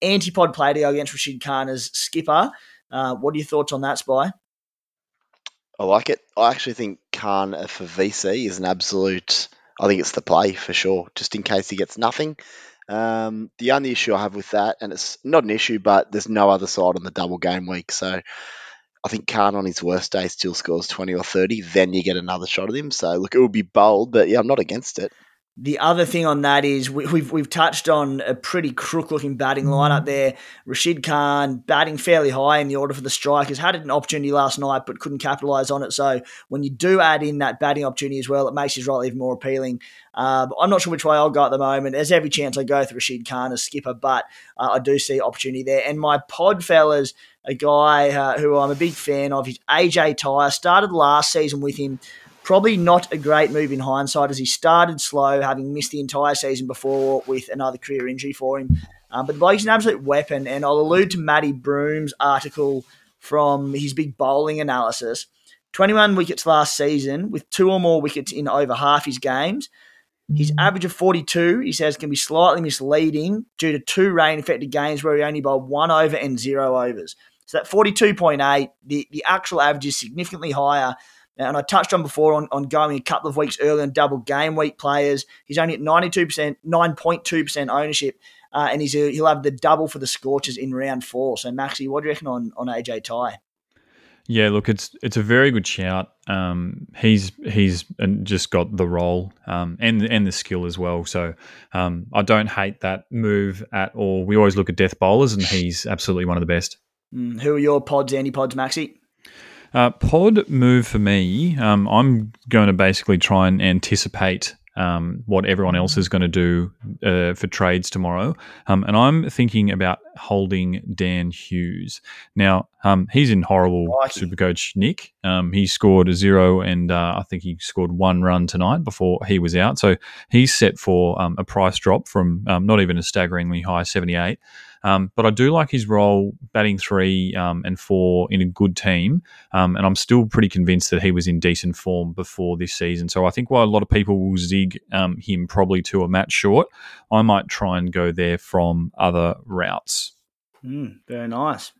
antipod play to go against Rashid Khan as skipper. Uh, what are your thoughts on that, Spy? I like it. I actually think Khan for VC is an absolute. I think it's the play for sure. Just in case he gets nothing. Um, the only issue I have with that, and it's not an issue, but there's no other side on the double game week. So I think Khan on his worst day still scores 20 or 30. Then you get another shot at him. So look, it would be bold, but yeah, I'm not against it. The other thing on that is we, we've we've touched on a pretty crook looking batting lineup there. Rashid Khan batting fairly high in the order for the strikers had an opportunity last night but couldn't capitalise on it. So when you do add in that batting opportunity as well, it makes his role even more appealing. Uh, but I'm not sure which way I'll go at the moment. There's every chance I go with Rashid Khan as skipper, but uh, I do see opportunity there. And my pod fellas, a guy uh, who I'm a big fan of, he's AJ Tye. Started last season with him. Probably not a great move in hindsight as he started slow, having missed the entire season before with another career injury for him. Um, but the bloke's an absolute weapon, and I'll allude to Matty Broom's article from his big bowling analysis. 21 wickets last season, with two or more wickets in over half his games. His average of 42, he says, can be slightly misleading due to two rain affected games where he only bowled one over and zero overs. So that 42.8, the, the actual average is significantly higher. And I touched on before on, on going a couple of weeks early on double game week players. He's only at 92%, 9.2% ownership. Uh, and he's he'll have the double for the Scorchers in round four. So, Maxi, what do you reckon on, on AJ Tye? Yeah, look, it's it's a very good shout. Um, he's he's just got the role um, and and the skill as well. So um, I don't hate that move at all. We always look at death bowlers, and he's absolutely one of the best. Mm, who are your pods, anti pods, Maxi? Uh, pod move for me. Um, I'm going to basically try and anticipate um, what everyone else is going to do uh, for trades tomorrow. Um, and I'm thinking about holding Dan Hughes. Now, um, he's in horrible Crikey. Supercoach Nick. Um, he scored a zero and uh, I think he scored one run tonight before he was out. So he's set for um, a price drop from um, not even a staggeringly high 78. Um, but I do like his role batting three um, and four in a good team. Um, and I'm still pretty convinced that he was in decent form before this season. So I think while a lot of people will zig um, him probably to a Matt Short, I might try and go there from other routes. Mm, very nice.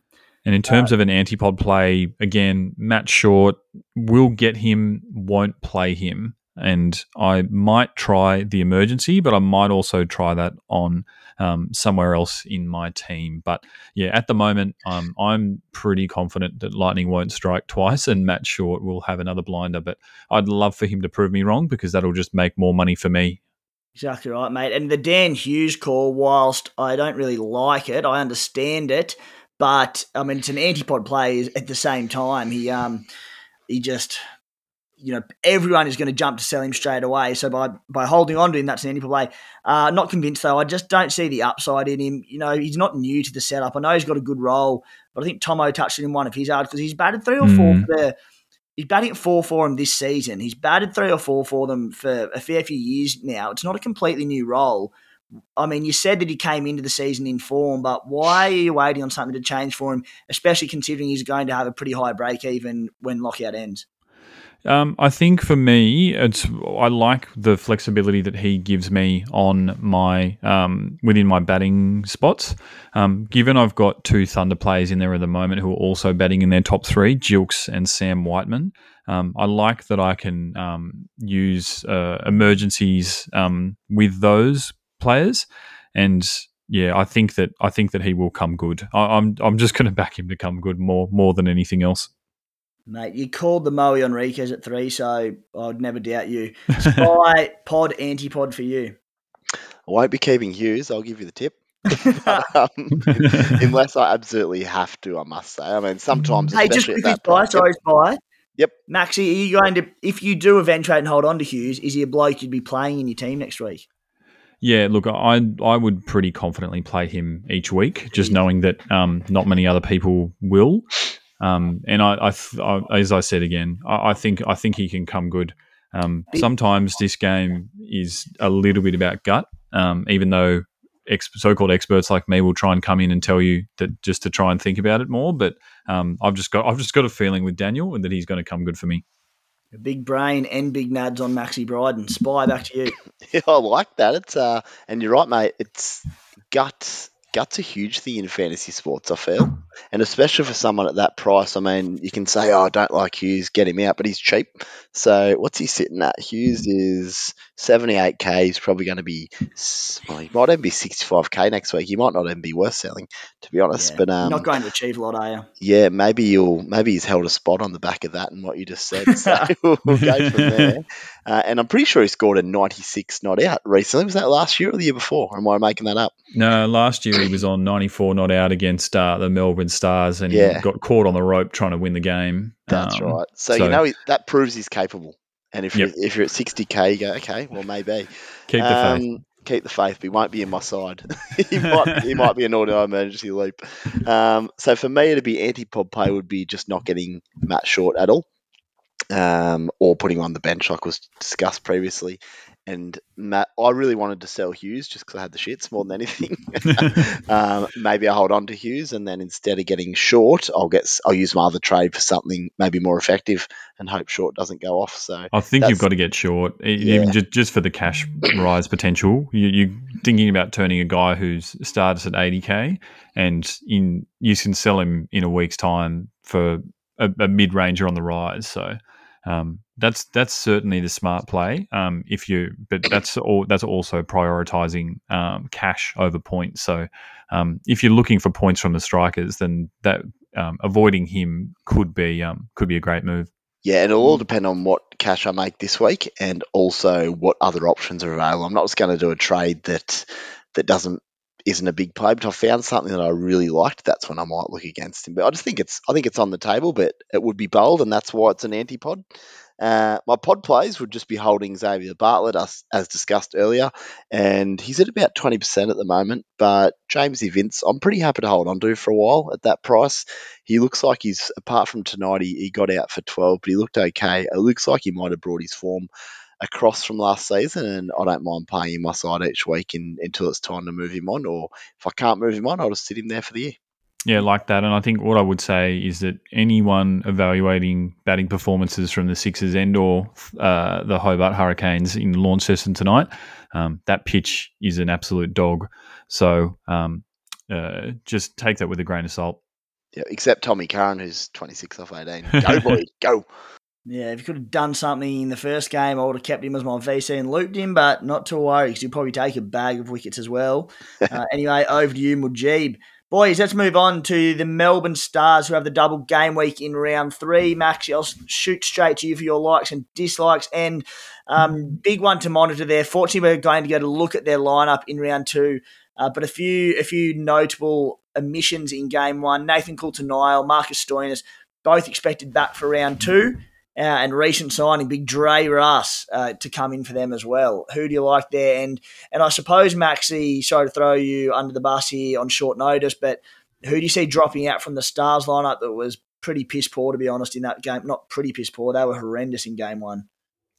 And in terms of an antipod play, again, Matt Short will get him, won't play him. And I might try the emergency, but I might also try that on um, somewhere else in my team. But yeah, at the moment, um, I'm pretty confident that Lightning won't strike twice and Matt Short will have another blinder. But I'd love for him to prove me wrong because that'll just make more money for me. Exactly right, mate. And the Dan Hughes call, whilst I don't really like it, I understand it. But I mean, it's an antipod play at the same time. He um, he just, you know, everyone is going to jump to sell him straight away. So by by holding on to him, that's an antipod play. Uh, not convinced though. I just don't see the upside in him. You know, he's not new to the setup. I know he's got a good role, but I think Tomo touched it in one of his articles. He's batted three or four Mm. for the he's batting at four for him this season. He's batted three or four for them for a fair few years now. It's not a completely new role. I mean, you said that he came into the season in form, but why are you waiting on something to change for him, especially considering he's going to have a pretty high break even when lockout ends? Um, I think for me, it's I like the flexibility that he gives me on my um, within my batting spots. Um, given I've got two Thunder players in there at the moment who are also batting in their top three, Gilkes and Sam Whiteman. Um, I like that I can um, use uh, emergencies um, with those players, and yeah, I think that I think that he will come good. I, I'm I'm just going to back him to come good more more than anything else. Mate, you called the Moe Henriques at three, so I'd never doubt you. Spy, pod, antipod for you. I won't be keeping Hughes. I'll give you the tip. um, unless I absolutely have to, I must say. I mean, sometimes, hey, just especially quickly, at that Spy, point- sorry, Spy. Yep. Maxi, are you going to, if you do eventuate and hold on to Hughes, is he a bloke you'd be playing in your team next week? Yeah, look, I I would pretty confidently play him each week, just knowing that um, not many other people will. Um, and I, I, th- I, as I said again, I, I think I think he can come good. Um, sometimes this game is a little bit about gut, um, even though ex- so-called experts like me will try and come in and tell you that just to try and think about it more. But um, I've just got I've just got a feeling with Daniel that he's going to come good for me. Big brain and big nads on Maxi Bryden. Spy, back to you. Yeah, I like that. It's uh, and you're right, mate. It's gut. Gut's a huge thing in fantasy sports. I feel, and especially for someone at that price. I mean, you can say, "Oh, I don't like Hughes, get him out," but he's cheap. So, what's he sitting at? Hughes is seventy-eight k. He's probably going to be. s- Well, he might even be sixty-five k next week. He might not even be worth selling, to be honest. Yeah. But um, Not going to achieve a lot, are you? yeah, maybe you'll maybe he's held a spot on the back of that and what you just said. So we'll go from there. Uh, and I'm pretty sure he scored a 96 not out recently. Was that last year or the year before? Or am I making that up? No, last year he was on 94 not out against uh, the Melbourne Stars and Yeah. he got caught on the rope trying to win the game. That's Um, right. So, so- you know he, that proves he's capable. And if Yep. you're, if you're at 60k, you go okay, well maybe Keep the faith. Um, Keep the faith, but he won't be in my side. he might he might be an auto emergency loop. Um, so for me to be anti-pod play would be just not getting Matt Short at all. um, or putting on the bench, like was discussed previously. And Matt, I really wanted to sell Hughes just because I had the shits more than anything. um, maybe I hold on to Hughes, and then instead of getting short, I'll get I'll use my other trade for something maybe more effective, and hope short doesn't go off. So I think you've got to get short, Yeah. even just, just for the cash rise potential. You, you're thinking about turning a guy who's started at 80k, and in you can sell him in a week's time for a, a mid ranger on the rise. So um, that's that's certainly the smart play. Um, if you, but that's all. That's also prioritizing um, cash over points. So um, if you're looking for points from the strikers, then that um, avoiding him could be um, could be a great move. Yeah, and it'll all depend on what cash I make this week, and also what other options are available. I'm not just going to do a trade that that doesn't isn't a big play, but I found something that I really liked. That's when I might look against him. But I just think it's I think it's on the table, but it would be bold, and that's why it's an anti-pod. Uh, my pod plays would just be holding Xavier Bartlett, as, as discussed earlier, and he's at about 20% at the moment. But James Vince, I'm pretty happy to hold on to for a while at that price. He looks like he's, apart from tonight, he, he got out for 12, but he looked okay. It looks like he might have brought his form across from last season, and I don't mind playing him my side each week in, until it's time to move him on. Or if I can't move him on, I'll just sit him there for the year. Yeah, like that. And I think what I would say is that anyone evaluating batting performances from the Sixers and or uh, the Hobart Hurricanes in Launceston tonight, um, that pitch is an absolute dog. So um, uh, just take that with a grain of salt. Yeah, except Tommy Curran, who's 26 off 18. Go, boy, go. Yeah, if you could have done something in the first game, I would have kept him as my VC and looped him, but not to worry because he'll probably take a bag of wickets as well. uh, anyway, over to you, Mujib. Boys, let's move on to the Melbourne Stars who have the double game week in round three. Max, I'll shoot straight to you for your likes and dislikes. And um, big one to monitor there. Fortunately, we're going to go to look at their lineup in round two. Uh, but a few a few notable omissions in game one. Nathan Coulter-Nile, Marcus Stoinis, both expected back for round two. Uh, and recent signing, Big Dre Russ, uh, to come in for them as well. Who do you like there? And and I suppose Maxi, sorry to throw you under the bus here on short notice, but who do you see dropping out from the Stars lineup that was pretty piss poor to be honest in that game. Not pretty piss poor. They were horrendous in game one.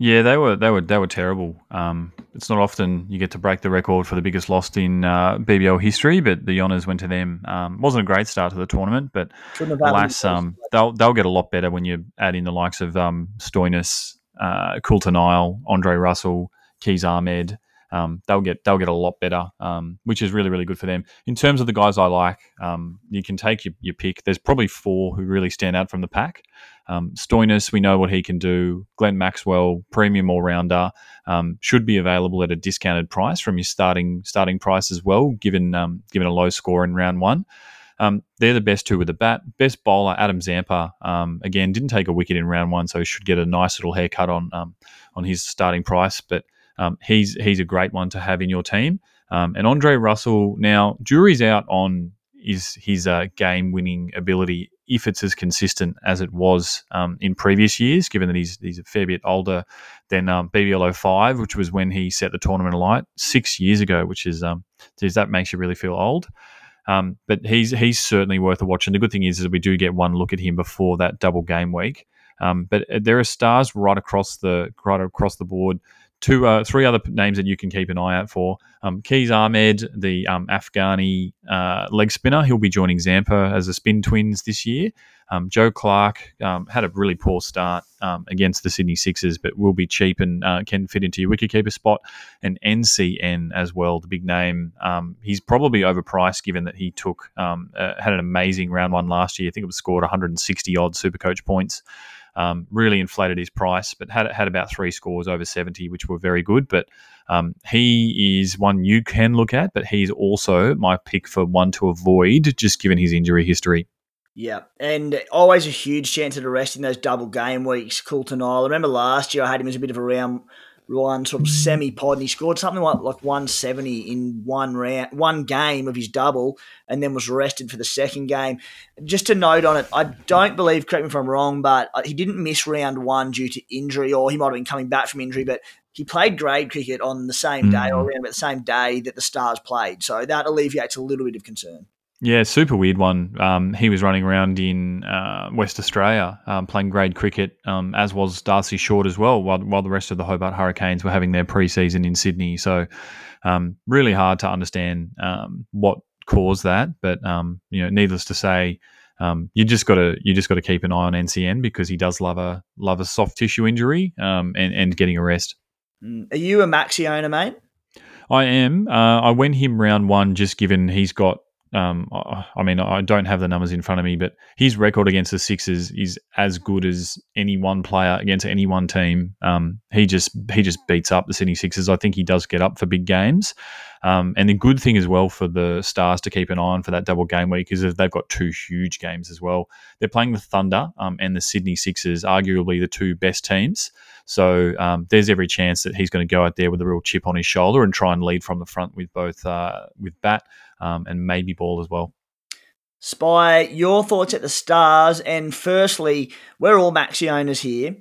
Yeah, they were they were they were terrible. Um, it's not often you get to break the record for the biggest loss in uh, BBL history, but the honours went to them. Um, wasn't a great start to the tournament, but alas, um, they'll they'll get a lot better when you add in the likes of um, Stoinis, uh, Coulter Nile, Andre Russell, Qais Ahmad. Um, they'll get they'll get a lot better, um, which is really really good for them. In terms of the guys I like, um, you can take your, your pick. There's probably four who really stand out from the pack. Um, we know what he can do. Glenn Maxwell, premium all rounder, um, should be available at a discounted price from your starting starting price as well, given um, given a low score in round one. Um, they're the best two with the bat. Best bowler, Adam Zampa, um, again didn't take a wicket in round one, so he should get a nice little haircut on um, on his starting price. But um, he's he's a great one to have in your team. Um, and Andre Russell, now jury's out on is his uh, game winning ability if it's as consistent as it was um, in previous years, given that he's, he's a fair bit older than um, BBL 05, which was when he set the tournament alight six years ago, which is, um, geez, that makes you really feel old. Um, but he's he's certainly worth a watch. And the good thing is, is we do get one look at him before that double game week. Um, but uh, there are stars right across the right across the board two, uh, three other names that you can keep an eye out for. Um, Qais Ahmad, the um, Afghani uh, leg spinner, he'll be joining Zampa as the spin twins this year. Um, Joe Clarke um, had a really poor start um, against the Sydney Sixers, but will be cheap and uh, can fit into your wicketkeeper spot. And NCN as well, the big name. Um, he's probably overpriced given that he took uh, had an amazing round one last year. I think it was scored 160 odd Super Coach points. Um, really inflated his price, but had had about three scores over seventy, which were very good. But um, he is one you can look at, but he's also my pick for one to avoid, just given his injury history. Yeah, and always a huge chance of arresting those double game weeks. Coulter Nile. I remember last year I had him as a bit of a round one sort of semi pod, and he scored something like like 170 in one round, one game of his double, and then was arrested for the second game. Just to note on it, I don't believe, correct me if I'm wrong, but uh, he didn't miss round one due to injury, or he might have been coming back from injury, but he played grade cricket on the same day mm. or around about the same day that the Stars played, so that alleviates a little bit of concern. Yeah, super weird one. Um, he was running around in uh, West Australia um, playing grade cricket, um, as was Darcy Short as well, while, while the rest of the Hobart Hurricanes were having their preseason in Sydney. So, um, really hard to understand um, what caused that. But um, you know, needless to say, you just got to you just got to keep an eye on NCN because he does love a love a soft tissue injury and and getting a rest. Mm. Are you a Maxi owner, mate? I am. Uh, I went him round one just given he's got um, I mean, I don't have the numbers in front of me, but his record against the Sixers is as good as any one player against any one team. Um, he just he just beats up the Sydney Sixers. I think he does get up for big games. Um, and the good thing as well for the Stars to keep an eye on for that double game week is that they've got two huge games as well. They're playing the Thunder um, and the Sydney Sixers, arguably the two best teams. So um, there's every chance that he's going to go out there with a real chip on his shoulder and try and lead from the front with both uh, with bat um, and maybe ball as well. Spy, your thoughts at the Stars, and firstly, we're all Maxi owners here.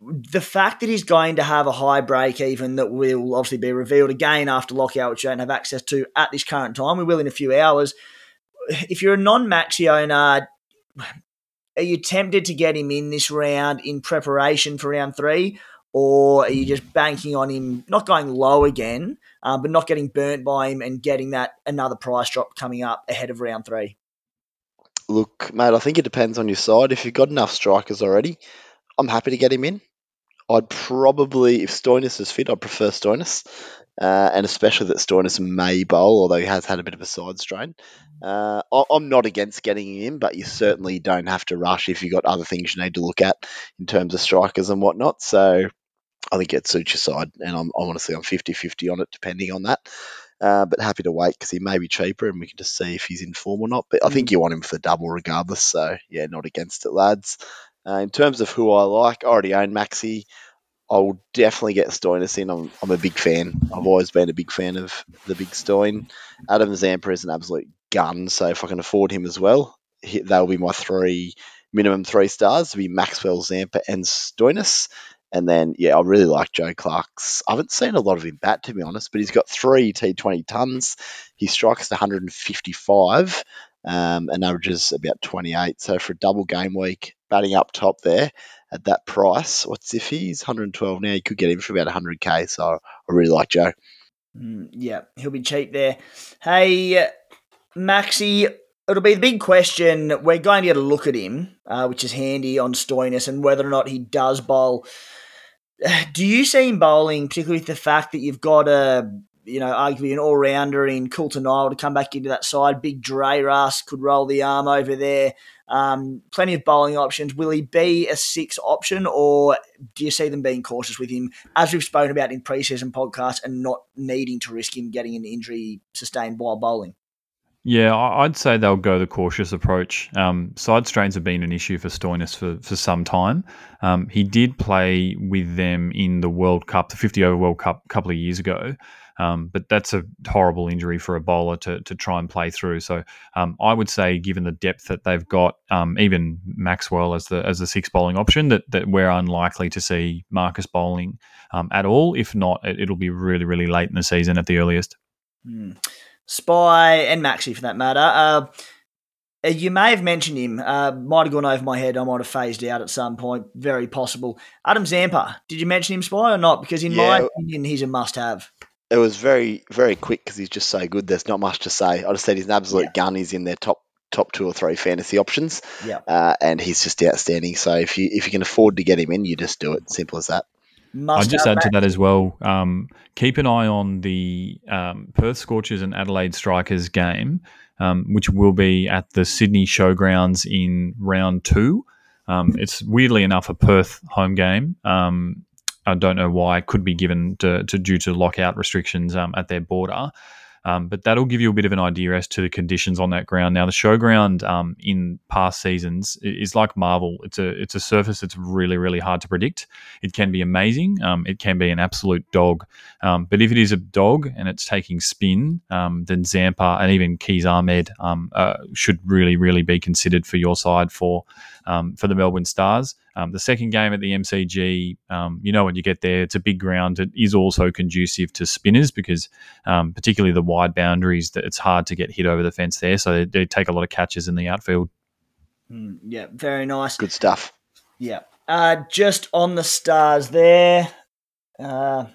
The fact that he's going to have a high break even that will obviously be revealed again after lockout, which you don't have access to at this current time. We will in a few hours. If you're a non Maxi owner, are you tempted to get him in this round in preparation for round three? Or are you just banking on him not going low again, um, but not getting burnt by him and getting that another price drop coming up ahead of round three? Look, mate, I think it depends on your side. If you've got enough strikers already, I'm happy to get him in. I'd probably, if Stoinis is fit, I'd prefer Stoinis. Uh, and especially that Stoinis may bowl, although he has had a bit of a side strain. Uh, I'm not against getting him in, but you certainly don't have to rush if you've got other things you need to look at in terms of strikers and whatnot. So I think it suits your side, and I'm, I'm honestly I'm 50-50 on it, depending on that. Uh, but happy to wait because he may be cheaper, and we can just see if he's in form or not. But I think mm. you want him for double regardless. So yeah, not against it, lads. Uh, in terms of who I like, I already own Maxi. I will definitely get Stoinis in. I'm, I'm a big fan. I've always been a big fan of the big Stoin. Adam Zampa is an absolute gun, so if I can afford him as well, they'll be my three minimum three stars. It'll be Maxwell, Zampa, and Stoinis. And then, yeah, I really like Joe Clarke's. I haven't seen a lot of him bat, to be honest, but he's got three T20 tons. He strikes 155. Um, and averages about 28. So for a double game week, batting up top there at that price, what's if he's 112 now? You could get him for about 100k. So I really like Joe. Mm, yeah, he'll be cheap there. Hey, Maxi, it'll be the big question. We're going to get a look at him, uh, which is handy on Stoinis and whether or not he does bowl. Do you see him bowling, particularly with the fact that you've got a, you know, arguably an all rounder in Coulter Nile to come back into that side? Big Dre Russ could roll the arm over there. Um, plenty of bowling options. Will he be a six option, or do you see them being cautious with him, as we've spoken about in preseason podcasts, and not needing to risk him getting an injury sustained while bowling? Yeah, I'd say they'll go the cautious approach. Um, side strains have been an issue for Stoinis for, for some time. Um, he did play with them in the World Cup, the 50 over World Cup, a couple of years ago. Um, but that's a horrible injury for a bowler to, to try and play through. So um, I would say, given the depth that they've got, um, even Maxwell as the as the six bowling option, that, that we're unlikely to see Marcus bowling um, at all. If not, it, will be really, really late in the season at the earliest. Mm. Spy and Maxi for that matter. Uh, uh, you may have mentioned him. Uh, might have gone over my head. I might have phased out at some point. Very possible. Adam Zampa. Did you mention him, Spy, or not? Because in yeah, my opinion, he's a must-have. It was very, very quick because he's just so good. There's not much to say. I just said he's an absolute yeah. gun. He's in their top top two or three fantasy options. Yeah. Uh, and he's just outstanding. So if you if you can afford to get him in, you just do it. Simple as that. I'd just add to that as well. Um, keep an eye on the um, Perth Scorchers and Adelaide Strikers game, um, which will be at the Sydney Showgrounds in round two. Um, it's weirdly enough a Perth home game. I don't know why. It could be given to, to due to lockout restrictions um, at their border. Um, but that'll give you a bit of an idea as to the conditions on that ground. Now, the showground um, in past seasons is like Marvel. It's a it's a surface that's really really hard to predict. It can be amazing. Um, it can be an absolute dog. Um, but if it is a dog and it's taking spin, um, then Zampa and even Qais Ahmad um, uh, should really really be considered for your side for for the Melbourne Stars. Um, the second game at the MCG, um, you know, when you get there, it's a big ground. It is also conducive to spinners because, um, particularly the wide boundaries, that it's hard to get hit over the fence there. So they, they take a lot of catches in the outfield. Mm, yeah, very nice. Good stuff. Yeah. Uh, just on the stars there. Uh,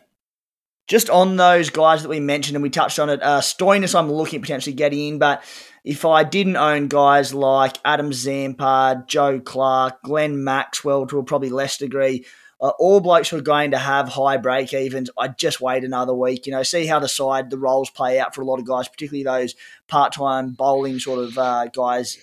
just on those guys that we mentioned and we touched on it, uh, Stoinis, I'm looking at potentially getting in, but if I didn't own guys like Adam Zampa, Joe Clarke, Glenn Maxwell to a probably less degree, uh, all blokes who are going to have high break evens, I'd just wait another week. You know, see how the side, the roles play out for a lot of guys, particularly those part time bowling sort of uh, guys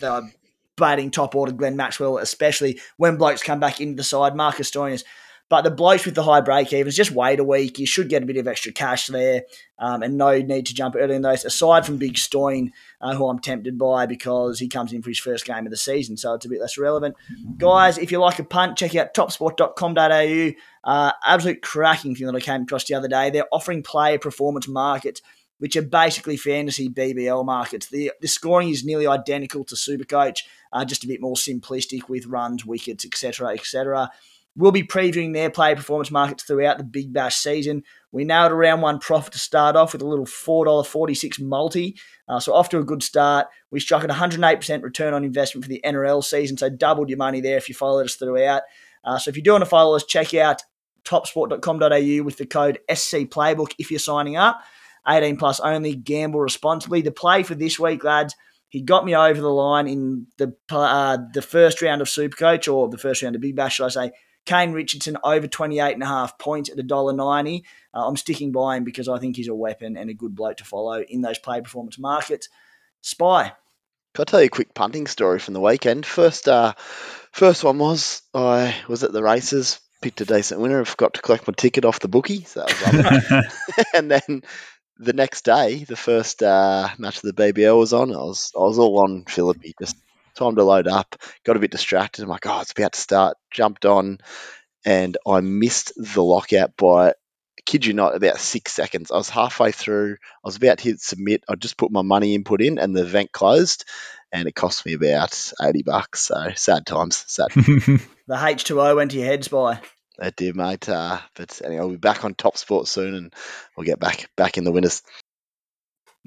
that are batting top order, Glenn Maxwell, especially when blokes come back into the side. Marcus Stoinis but the blokes with the high break evens, just wait a week. You should get a bit of extra cash there um, and no need to jump early in those, aside from Big Stoin, uh, who I'm tempted by because he comes in for his first game of the season, so it's a bit less relevant. Guys, if you like a punt, check out topsport.com.au. Uh, absolute cracking thing that I came across the other day. They're offering player performance markets which are basically fantasy BBL markets. The, the scoring is nearly identical to Supercoach, uh, just a bit more simplistic with runs, wickets, etc., etc. We'll be previewing their player performance markets throughout the Big Bash season. We nailed a round one profit to start off with a little $4.46 multi. Uh, so off to a good start. We struck at 108% return on investment for the NRL season, so doubled your money there if you followed us throughout. Uh, so if you do want to follow us, check out topsport.com.au with the code SC Playbook if you're signing up. 18 plus only, gamble responsibly. The play for this week, lads, he got me over the line in the uh, the first round of Supercoach, or the first round of Big Bash, should I say, Kane Richardson over 28 and a half points at $1.90. Uh, I'm sticking by him because I think he's a weapon and a good bloke to follow in those play performance markets. Spy. Can I tell you a quick punting story from the weekend? First, uh, first one was I was at the races, picked a decent winner, forgot to collect my ticket off the bookie, so and then the next day, the first uh, match of the BBL was on. I was I was all on Philippe, just time to load up, got a bit distracted. I'm like, oh, it's about to start. Jumped on, and I missed the lockout by, kid you not, about six seconds. I was halfway through. I was about to hit submit. I just put my money input in, and the event closed, and it cost me about eighty bucks. So sad times. Sad. the H two O went to your head, spy. That did, mate. Uh, but anyway, I'll be back on Top Sport soon, and we'll get back back in the winners.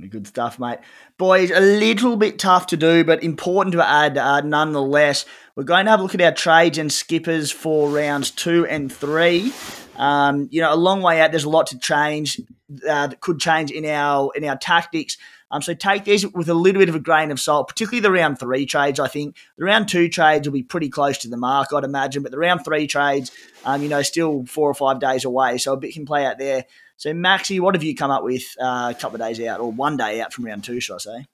Good stuff, mate. Boys, a little bit tough to do, but important to add uh, nonetheless. We're going to have a look at our trades and skippers for rounds two and three. Um, you know, a long way out. There's a lot to change uh, that could change in our in our tactics. Um, so take these with a little bit of a grain of salt, particularly the round three trades. I think the round two trades will be pretty close to the mark, I'd imagine, but the round three trades, um, you know, still four or five days away, so a bit can play out there. So, Maxi, what have you come up with uh, a couple of days out, or one day out from round two, should I say?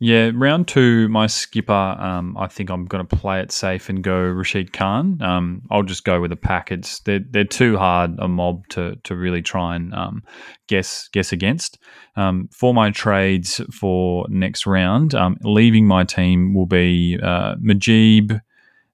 Yeah, round two, my skipper, um, I think I'm going to play it safe and go Rashid Khan. Um, I'll just go with the packets. They're, they're too hard a mob to, to really try and um, guess guess against. Um, for my trades for next round, um, leaving my team will be uh, Mujeeb,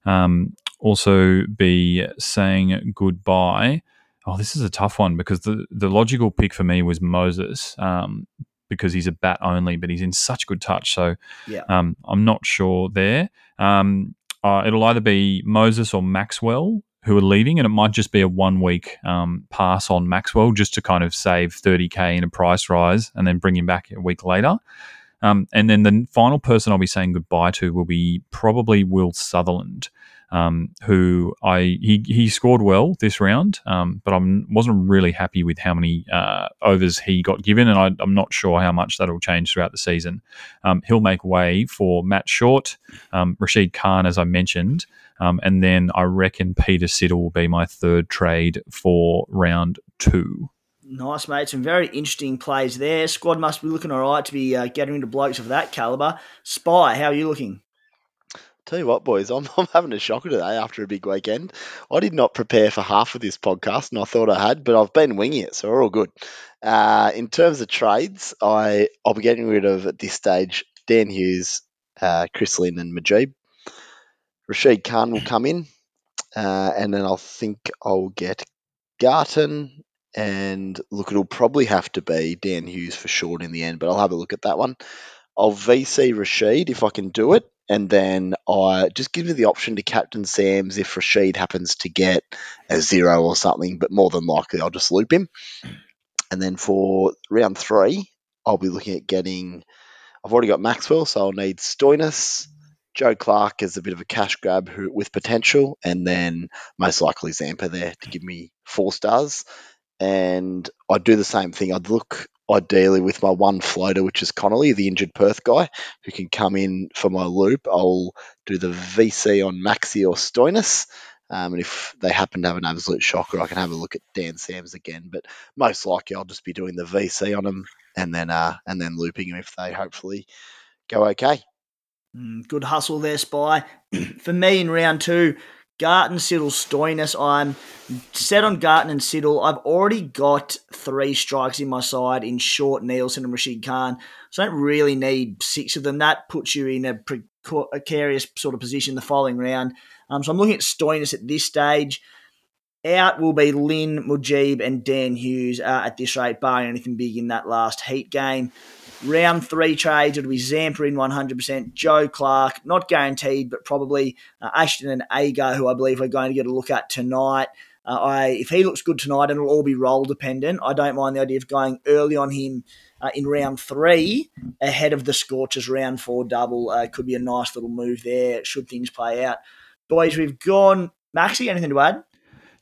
um, also be saying goodbye. Oh, this is a tough one because the, the logical pick for me was Moises. Um, because he's a bat only, but he's in such good touch. So Yeah. um, I'm not sure there. Um, uh, it'll either be Moises or Maxwell who are leaving, and it might just be a one week um, pass on Maxwell just to kind of save 30k in a price rise and then bring him back a week later. Um, and then the final person I'll be saying goodbye to will be probably Will Sutherland, um, who I he, he scored well this round, um, but I wasn't really happy with how many uh, overs he got given, and I, I'm not sure how much that'll change throughout the season. Um, he'll make way for Matt Short, um, Rashid Khan, as I mentioned, um, and then I reckon Peter Siddle will be my third trade for round two. Nice, mate. Some very interesting plays there. Squad must be looking all right to be uh, getting into blokes of that caliber. Spy, how are you looking? Tell you what, boys, I'm, I'm having a shocker today after a big weekend. I did not prepare for half of this podcast, and I thought I had, but I've been winging it, so we're all good. Uh, in terms of trades, I I'll be getting rid of at this stage Dan Hughes, uh, Chris Lynn, and Mujeeb. Rashid Khan will come in, uh, and then I'll think I'll get Garton, and look, it'll probably have to be Dan Hughes for short in the end, but I'll have a look at that one. I'll VC Rashid if I can do it, and then I just give me the option to captain Sams if Rashid happens to get a zero or something, but more than likely I'll just loop him. And then for round three, I'll be looking at getting. I've already got Maxwell, so I'll need Stoinis, Joe Clarke as a bit of a cash grab who, with potential, and then most likely Zampa there to give me four stars. And I'd do the same thing. I'd look ideally with my one floater, which is Connolly, the injured Perth guy, who can come in for my loop. I'll do the VC on Maxi or Stoinis. Um, and if they happen to have an absolute shocker, I can have a look at Dan Sams again. But most likely, I'll just be doing the VC on them and then uh, and then looping them if they hopefully go okay. Mm, good hustle there, Spy. For me in round two, Garton, Siddle, Stoinis. I'm set on Garton and Siddle. I've already got three strikes in my side in Short, Nielsen, and Rashid Khan. So I don't really need six of them. That puts you in a precarious sort of position the following round. Um, so I'm looking at Stoinis at this stage. Out will be Lynn, Mujeeb, and Dan Hughes uh, at this rate, barring anything big in that last heat game. Round three trades, it'll be Zampa in 100%, Joe Clarke, not guaranteed, but probably uh, Ashton and Agar, who I believe we're going to get a look at tonight. Uh, I, if he looks good tonight, and it'll all be role dependent. I don't mind the idea of going early on him uh, in round three ahead of the Scorchers round four double. Uh, could be a nice little move there should things play out. Boys, we've gone. Maxi, anything to add?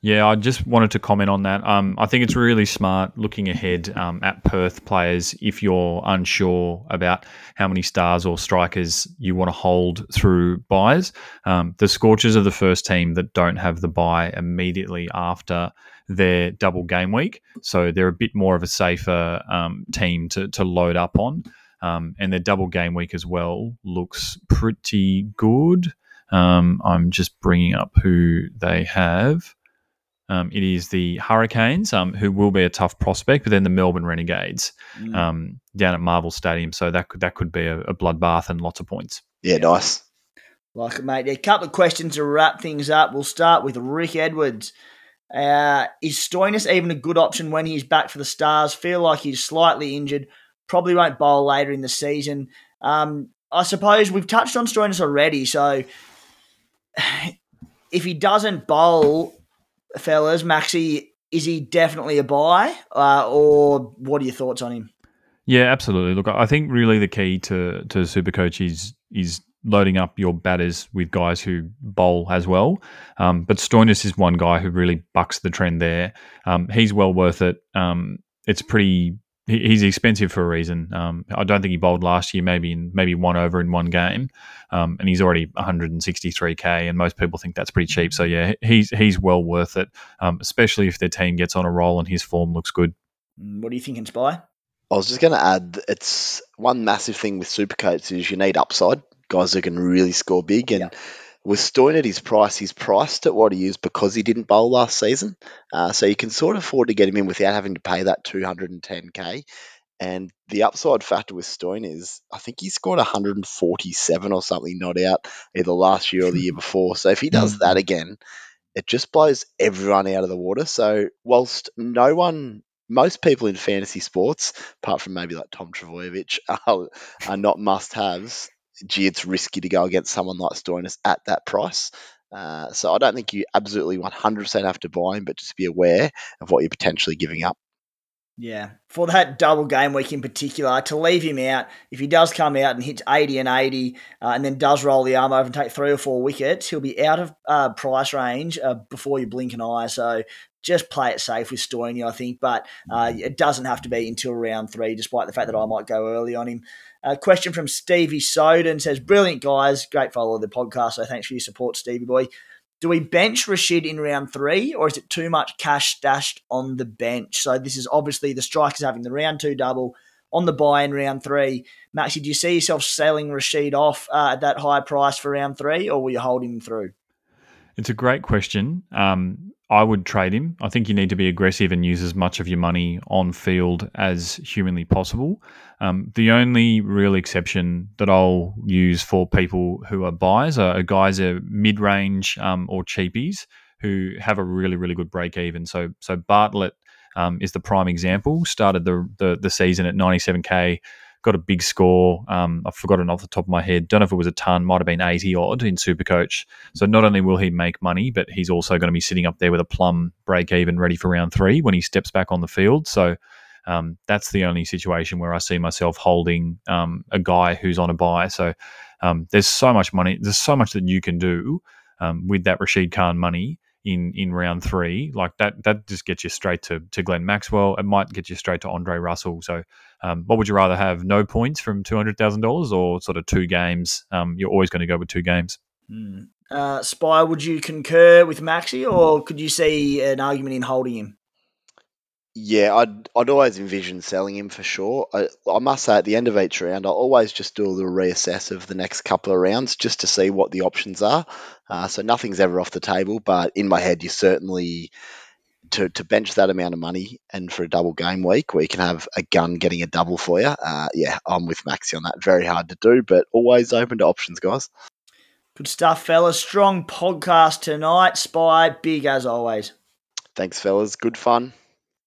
Yeah, I just wanted to comment on that. Um, I think it's really smart looking ahead um, at Perth players if you're unsure about how many stars or strikers you want to hold through buys. Um, the Scorchers are the first team that don't have the buy immediately after their double game week, so they're a bit more of a safer um, team to, to load up on. Um, and their double game week as well looks pretty good. Um, I'm just bringing up who they have. Um, it is the Hurricanes, um, who will be a tough prospect, but then the Melbourne Renegades Mm. um, down at Marvel Stadium. So that could that could be a, a bloodbath and lots of points. Yeah, nice. Like it, mate. A couple of questions to wrap things up. We'll start with Rick Edwards. Uh, is Stoinis even a good option when he's back for the Stars? Feel like he's slightly injured. Probably won't bowl later in the season. Um, I suppose we've touched on Stoinis already. So if he doesn't bowl, fellas, Maxi, is he definitely a buy? Uh, or what are your thoughts on him? Yeah, absolutely. Look, I think really the key to to Supercoach is is loading up your batters with guys who bowl as well. Um, but Stoinis is one guy who really bucks the trend there. Um, he's well worth it. Um, it's pretty. He's expensive for a reason. Um, I don't think he bowled last year. Maybe in maybe one over in one game, um, and he's already 163k. And most people think that's pretty cheap. So yeah, he's he's well worth it, um, especially if their team gets on a roll and his form looks good. Mm, what are you thinking, Spy? I was just going to add, it's one massive thing with Supercoach is you need upside guys who can really score big. And yeah. With Stoin at his price, he's priced at what he is because he didn't bowl last season. Uh, so you can sort of afford to get him in without having to pay that 210k. And the upside factor with Stoin is, I think he scored 147 or something not out either last year or the year before. So if he does that again, it just blows everyone out of the water. So whilst no one most people in fantasy sports, apart from maybe like Tom Trbojevic, are, are not must haves gee, it's risky to go against someone like Stoinis at that price. Uh, so I don't think you absolutely 100% have to buy him, but just be aware of what you're potentially giving up. Yeah, for that double game week in particular, to leave him out, if he does come out and hits 80 and 80 uh, and then does roll the arm over and take three or four wickets, he'll be out of uh, price range uh, before you blink an eye. So just play it safe with Stoinis, I think. But uh, it doesn't have to be until round three, despite the fact that I might go early on him. A question from Stevie Soden says, Brilliant, guys. Great follow of the podcast. So thanks for your support, Stevie boy. Do we bench Rashid in round three, or is it too much cash stashed on the bench? So this is obviously the strikers having the round two double on the buy in round three. Maxi, do you see yourself selling Rashid off uh, at that high price for round three, or will you hold him through? It's a great question. Um, I would trade him. I think you need to be aggressive and use as much of your money on field as humanly possible. Um, the only real exception that I'll use for people who are buyers are, guys are mid range um, or cheapies who have a really really good break even. So so Bartlett um, is the prime example. Started the, the the season at 97k got a big score. Um, I've forgotten off the top of my head. Don't know if it was a ton, might have been 80 odd in Supercoach. So not only will he make money, but he's also going to be sitting up there with a plum break even ready for round three when he steps back on the field. So um, that's the only situation where I see myself holding um, a guy who's on a buy. So um, there's so much money, there's so much that you can do um, with that Rashid Khan money in in round three, like that that just gets you straight to to Glenn Maxwell. It might get you straight to Andre Russell. So, um, what would you rather have? No points from two hundred thousand dollars, or sort of two games? Um, you're always going to go with two games. Mm. Uh, Spy, would you concur with Maxi, or could you see an argument in holding him? Yeah, I'd I'd always envision selling him for sure. I, I must say, at the end of each round, I'll always just do a little reassess of the next couple of rounds just to see what the options are. Uh, so nothing's ever off the table, but in my head, you certainly to, to bench that amount of money and for a double game week where you can have a gun getting a double for you. Uh, yeah, I'm with Maxi on that. Very hard to do, but always open to options, guys. Good stuff, fellas. Strong podcast tonight. Spy, big as always. Thanks, fellas. Good fun.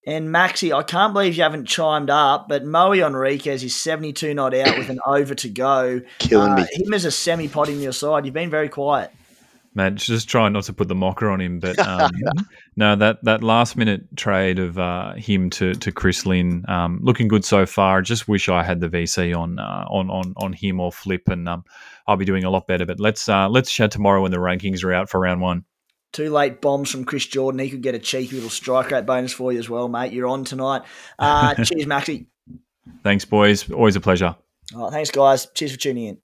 And Maxi, I can't believe you haven't chimed up, but Moe Henriques is 72 not out with an over to go. Killing uh, me. Him as a semi pot in your side. You've been very quiet. Man, just trying not to put the mocker on him, but um, no, that, that last minute trade of uh, him to to Chris Lynn, um, looking good so far. Just wish I had the VC on uh, on on on him or Flip, and um, I'll be doing a lot better. But let's uh, let's chat tomorrow when the rankings are out for round one. Two late bombs from Chris Jordan. He could get a cheeky little strike rate bonus for you as well, mate. You're on tonight. Uh, cheers, Maxi. Thanks, boys. Always a pleasure. All right, thanks, guys. Cheers for tuning in.